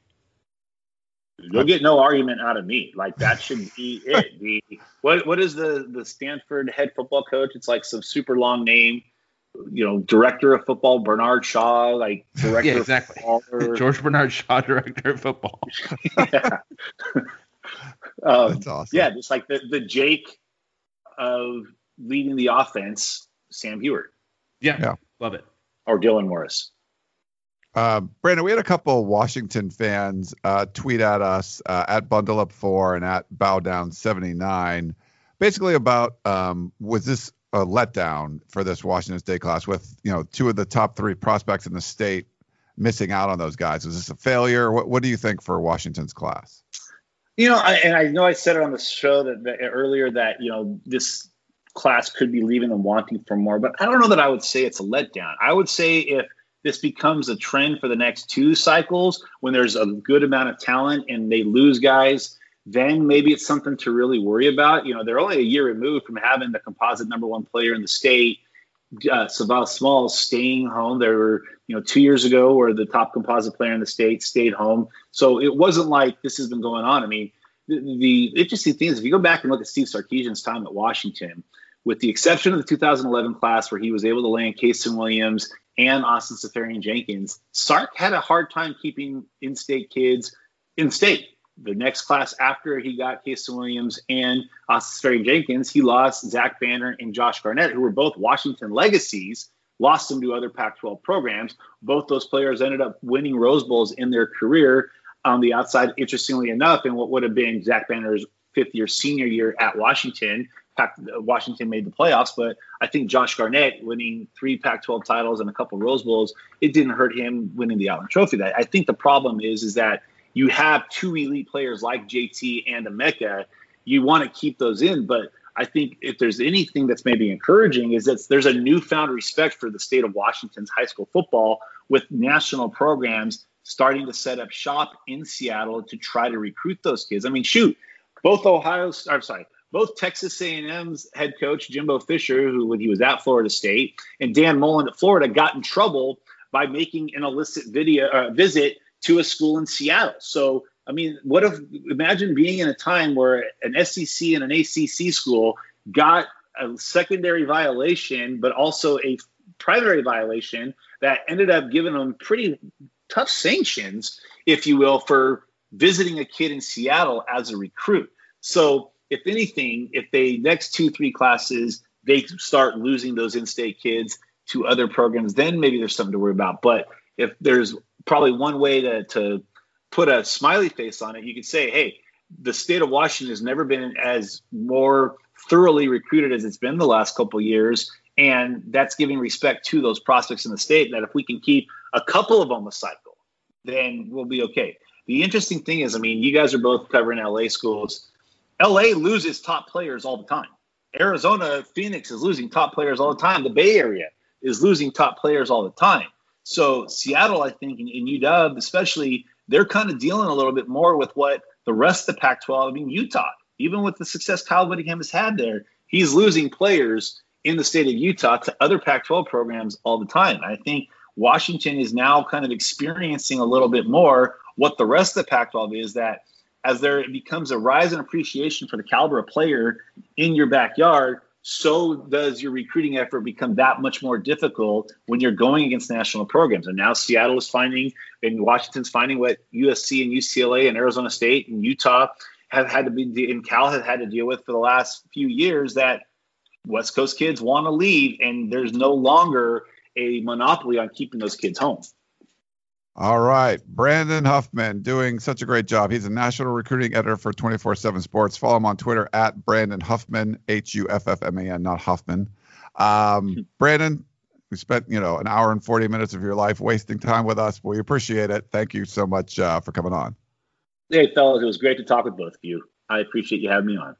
You'll get no argument out of me. Like that should be it. The what what is the the Stanford head football coach? It's like some super long name. You know, director of football Bernard Shaw, like director Yeah, exactly. of football. George Bernard Shaw, director of football. yeah. Um, That's awesome. yeah, just like the the Jake of leading the offense, Sam Huard Yeah, Yeah. love it. or Dylan Morris. Uh, Brandon, we had a couple Washington fans uh, tweet at us uh, at Bundle Up Four and at Bow Down seventy nine, basically about um, was this a letdown for this Washington State class with you know two of the top three prospects in the state missing out on those guys? Was this a failure? What What do you think for Washington's class? You know, I, and I know I said it on the show that, that earlier that you know this class could be leaving them wanting for more, but I don't know that I would say it's a letdown. I would say if this becomes a trend for the next two cycles, when there's a good amount of talent and they lose guys, then maybe it's something to really worry about. You know, they're only a year removed from having the composite number one player in the state. Uh, Sav'ell Smalls staying home. There were, you know, two years ago where the top composite player in the state stayed home. So it wasn't like this has been going on. I mean, the, the interesting thing is if you go back and look at Steve Sarkisian's time at Washington, with the exception of the 2011 class where he was able to land Kasen Williams and Austin Seferian-Jenkins, Sark had a hard time keeping in-state kids in state. The next class after he got Kasen Williams and uh, Austin Seferian-Jenkins, he lost Zach Banner and Josh Garnett, who were both Washington legacies, lost them to other Pac-12 programs. Both those players ended up winning Rose Bowls in their career on the outside, interestingly enough, in what would have been Zach Banner's fifth year senior year at Washington. Washington made the playoffs, but I think Josh Garnett winning three Pac-12 titles and a couple Rose Bowls, it didn't hurt him winning the Outland Trophy. That I think the problem is is that you have two elite players like JT and Emeka. You want to keep those in, but I think if there's anything that's maybe encouraging is that there's a newfound respect for the state of Washington's high school football with national programs starting to set up shop in Seattle to try to recruit those kids. I mean, shoot, both Ohio, I'm sorry, both Texas A&M's head coach Jimbo Fisher, who when he was at Florida State, and Dan Mullen at Florida, got in trouble by making an illicit video uh, visit to a school in Seattle. So, I mean, what if imagine being in a time where an SEC and an ACC school got a secondary violation, but also a primary violation that ended up giving them pretty tough sanctions, if you will, for visiting a kid in Seattle as a recruit. So, if anything, if they next two, three classes, they start losing those in state kids to other programs, then maybe there's something to worry about. But if there's probably one way to, to put a smiley face on it, you could say, hey, the state of Washington has never been as more thoroughly recruited as it's been the last couple of years. And that's giving respect to those prospects in the state that if we can keep a couple of them a cycle, then we'll be okay. The interesting thing is, I mean, you guys are both covering LA schools. LA loses top players all the time. Arizona, Phoenix is losing top players all the time. The Bay Area is losing top players all the time. So Seattle, I think, and, and UW especially, they're kind of dealing a little bit more with what the rest of the Pac-12. I mean, Utah, even with the success Kyle Whittingham has had there, he's losing players in the state of Utah to other Pac-12 programs all the time. I think Washington is now kind of experiencing a little bit more what the rest of the Pac-12 is that as there becomes a rise in appreciation for the caliber of player in your backyard, so does your recruiting effort become that much more difficult when you're going against national programs. And now Seattle is finding, and Washington's finding what USC and UCLA and Arizona State and Utah have had to be, and Cal have had to deal with for the last few years that West Coast kids want to leave, and there's no longer a monopoly on keeping those kids home. All right. Brandon Huffman doing such a great job. He's a national recruiting editor for 24 7 Sports. Follow him on Twitter at Brandon Huffman, H U F F M A N, not Huffman. Um, Brandon, we spent, you know, an hour and 40 minutes of your life wasting time with us. We appreciate it. Thank you so much uh, for coming on. Hey, fellas, it was great to talk with both of you. I appreciate you having me on.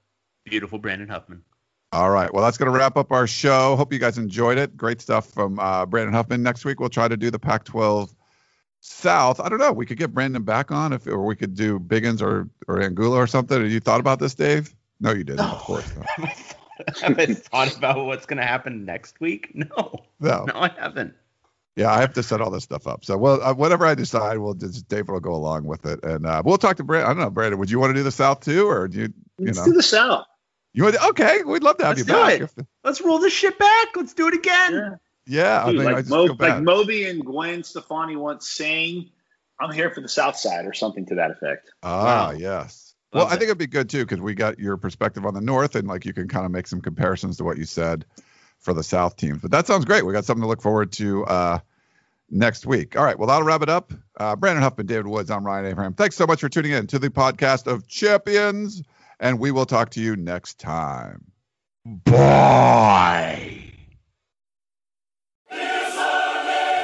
Beautiful Brandon Huffman. All right. Well, that's going to wrap up our show. Hope you guys enjoyed it. Great stuff from uh, Brandon Huffman. Next week, we'll try to do the Pac 12 South. I don't know. We could get Brandon back on if, or we could do Biggins or, or Angula or something. Have you thought about this, Dave? No, you didn't. Of course not. have I thought about what's going to happen next week? No. No. No, I haven't. Yeah, I have to set all this stuff up. So, well, uh, whatever I decide, we'll just David will go along with it, and uh, we'll talk to Brandon. I don't know, Brandon. Would you want to do the South too, or do you? You Let's know, do the South. you want? Okay, we'd love to have Let's you do back. it. Let's roll this shit back. Let's do it again. Yeah. Yeah, Dude, I like, just Mo, like Moby and Gwen Stefani once saying, "I'm here for the South Side" or something to that effect. Ah, Wow. yes. Well, Love I think it'd be good too because we got your perspective on the North, and like you can kind of make some comparisons to what you said for the South teams. But that sounds great. We got something to look forward to uh, next week. All right. Well, that'll wrap it up. Uh, Brandon Huffman, David Woods. I'm Ryan Abraham. Thanks so much for tuning in to the podcast of Champions, and we will talk to you next time. Bye.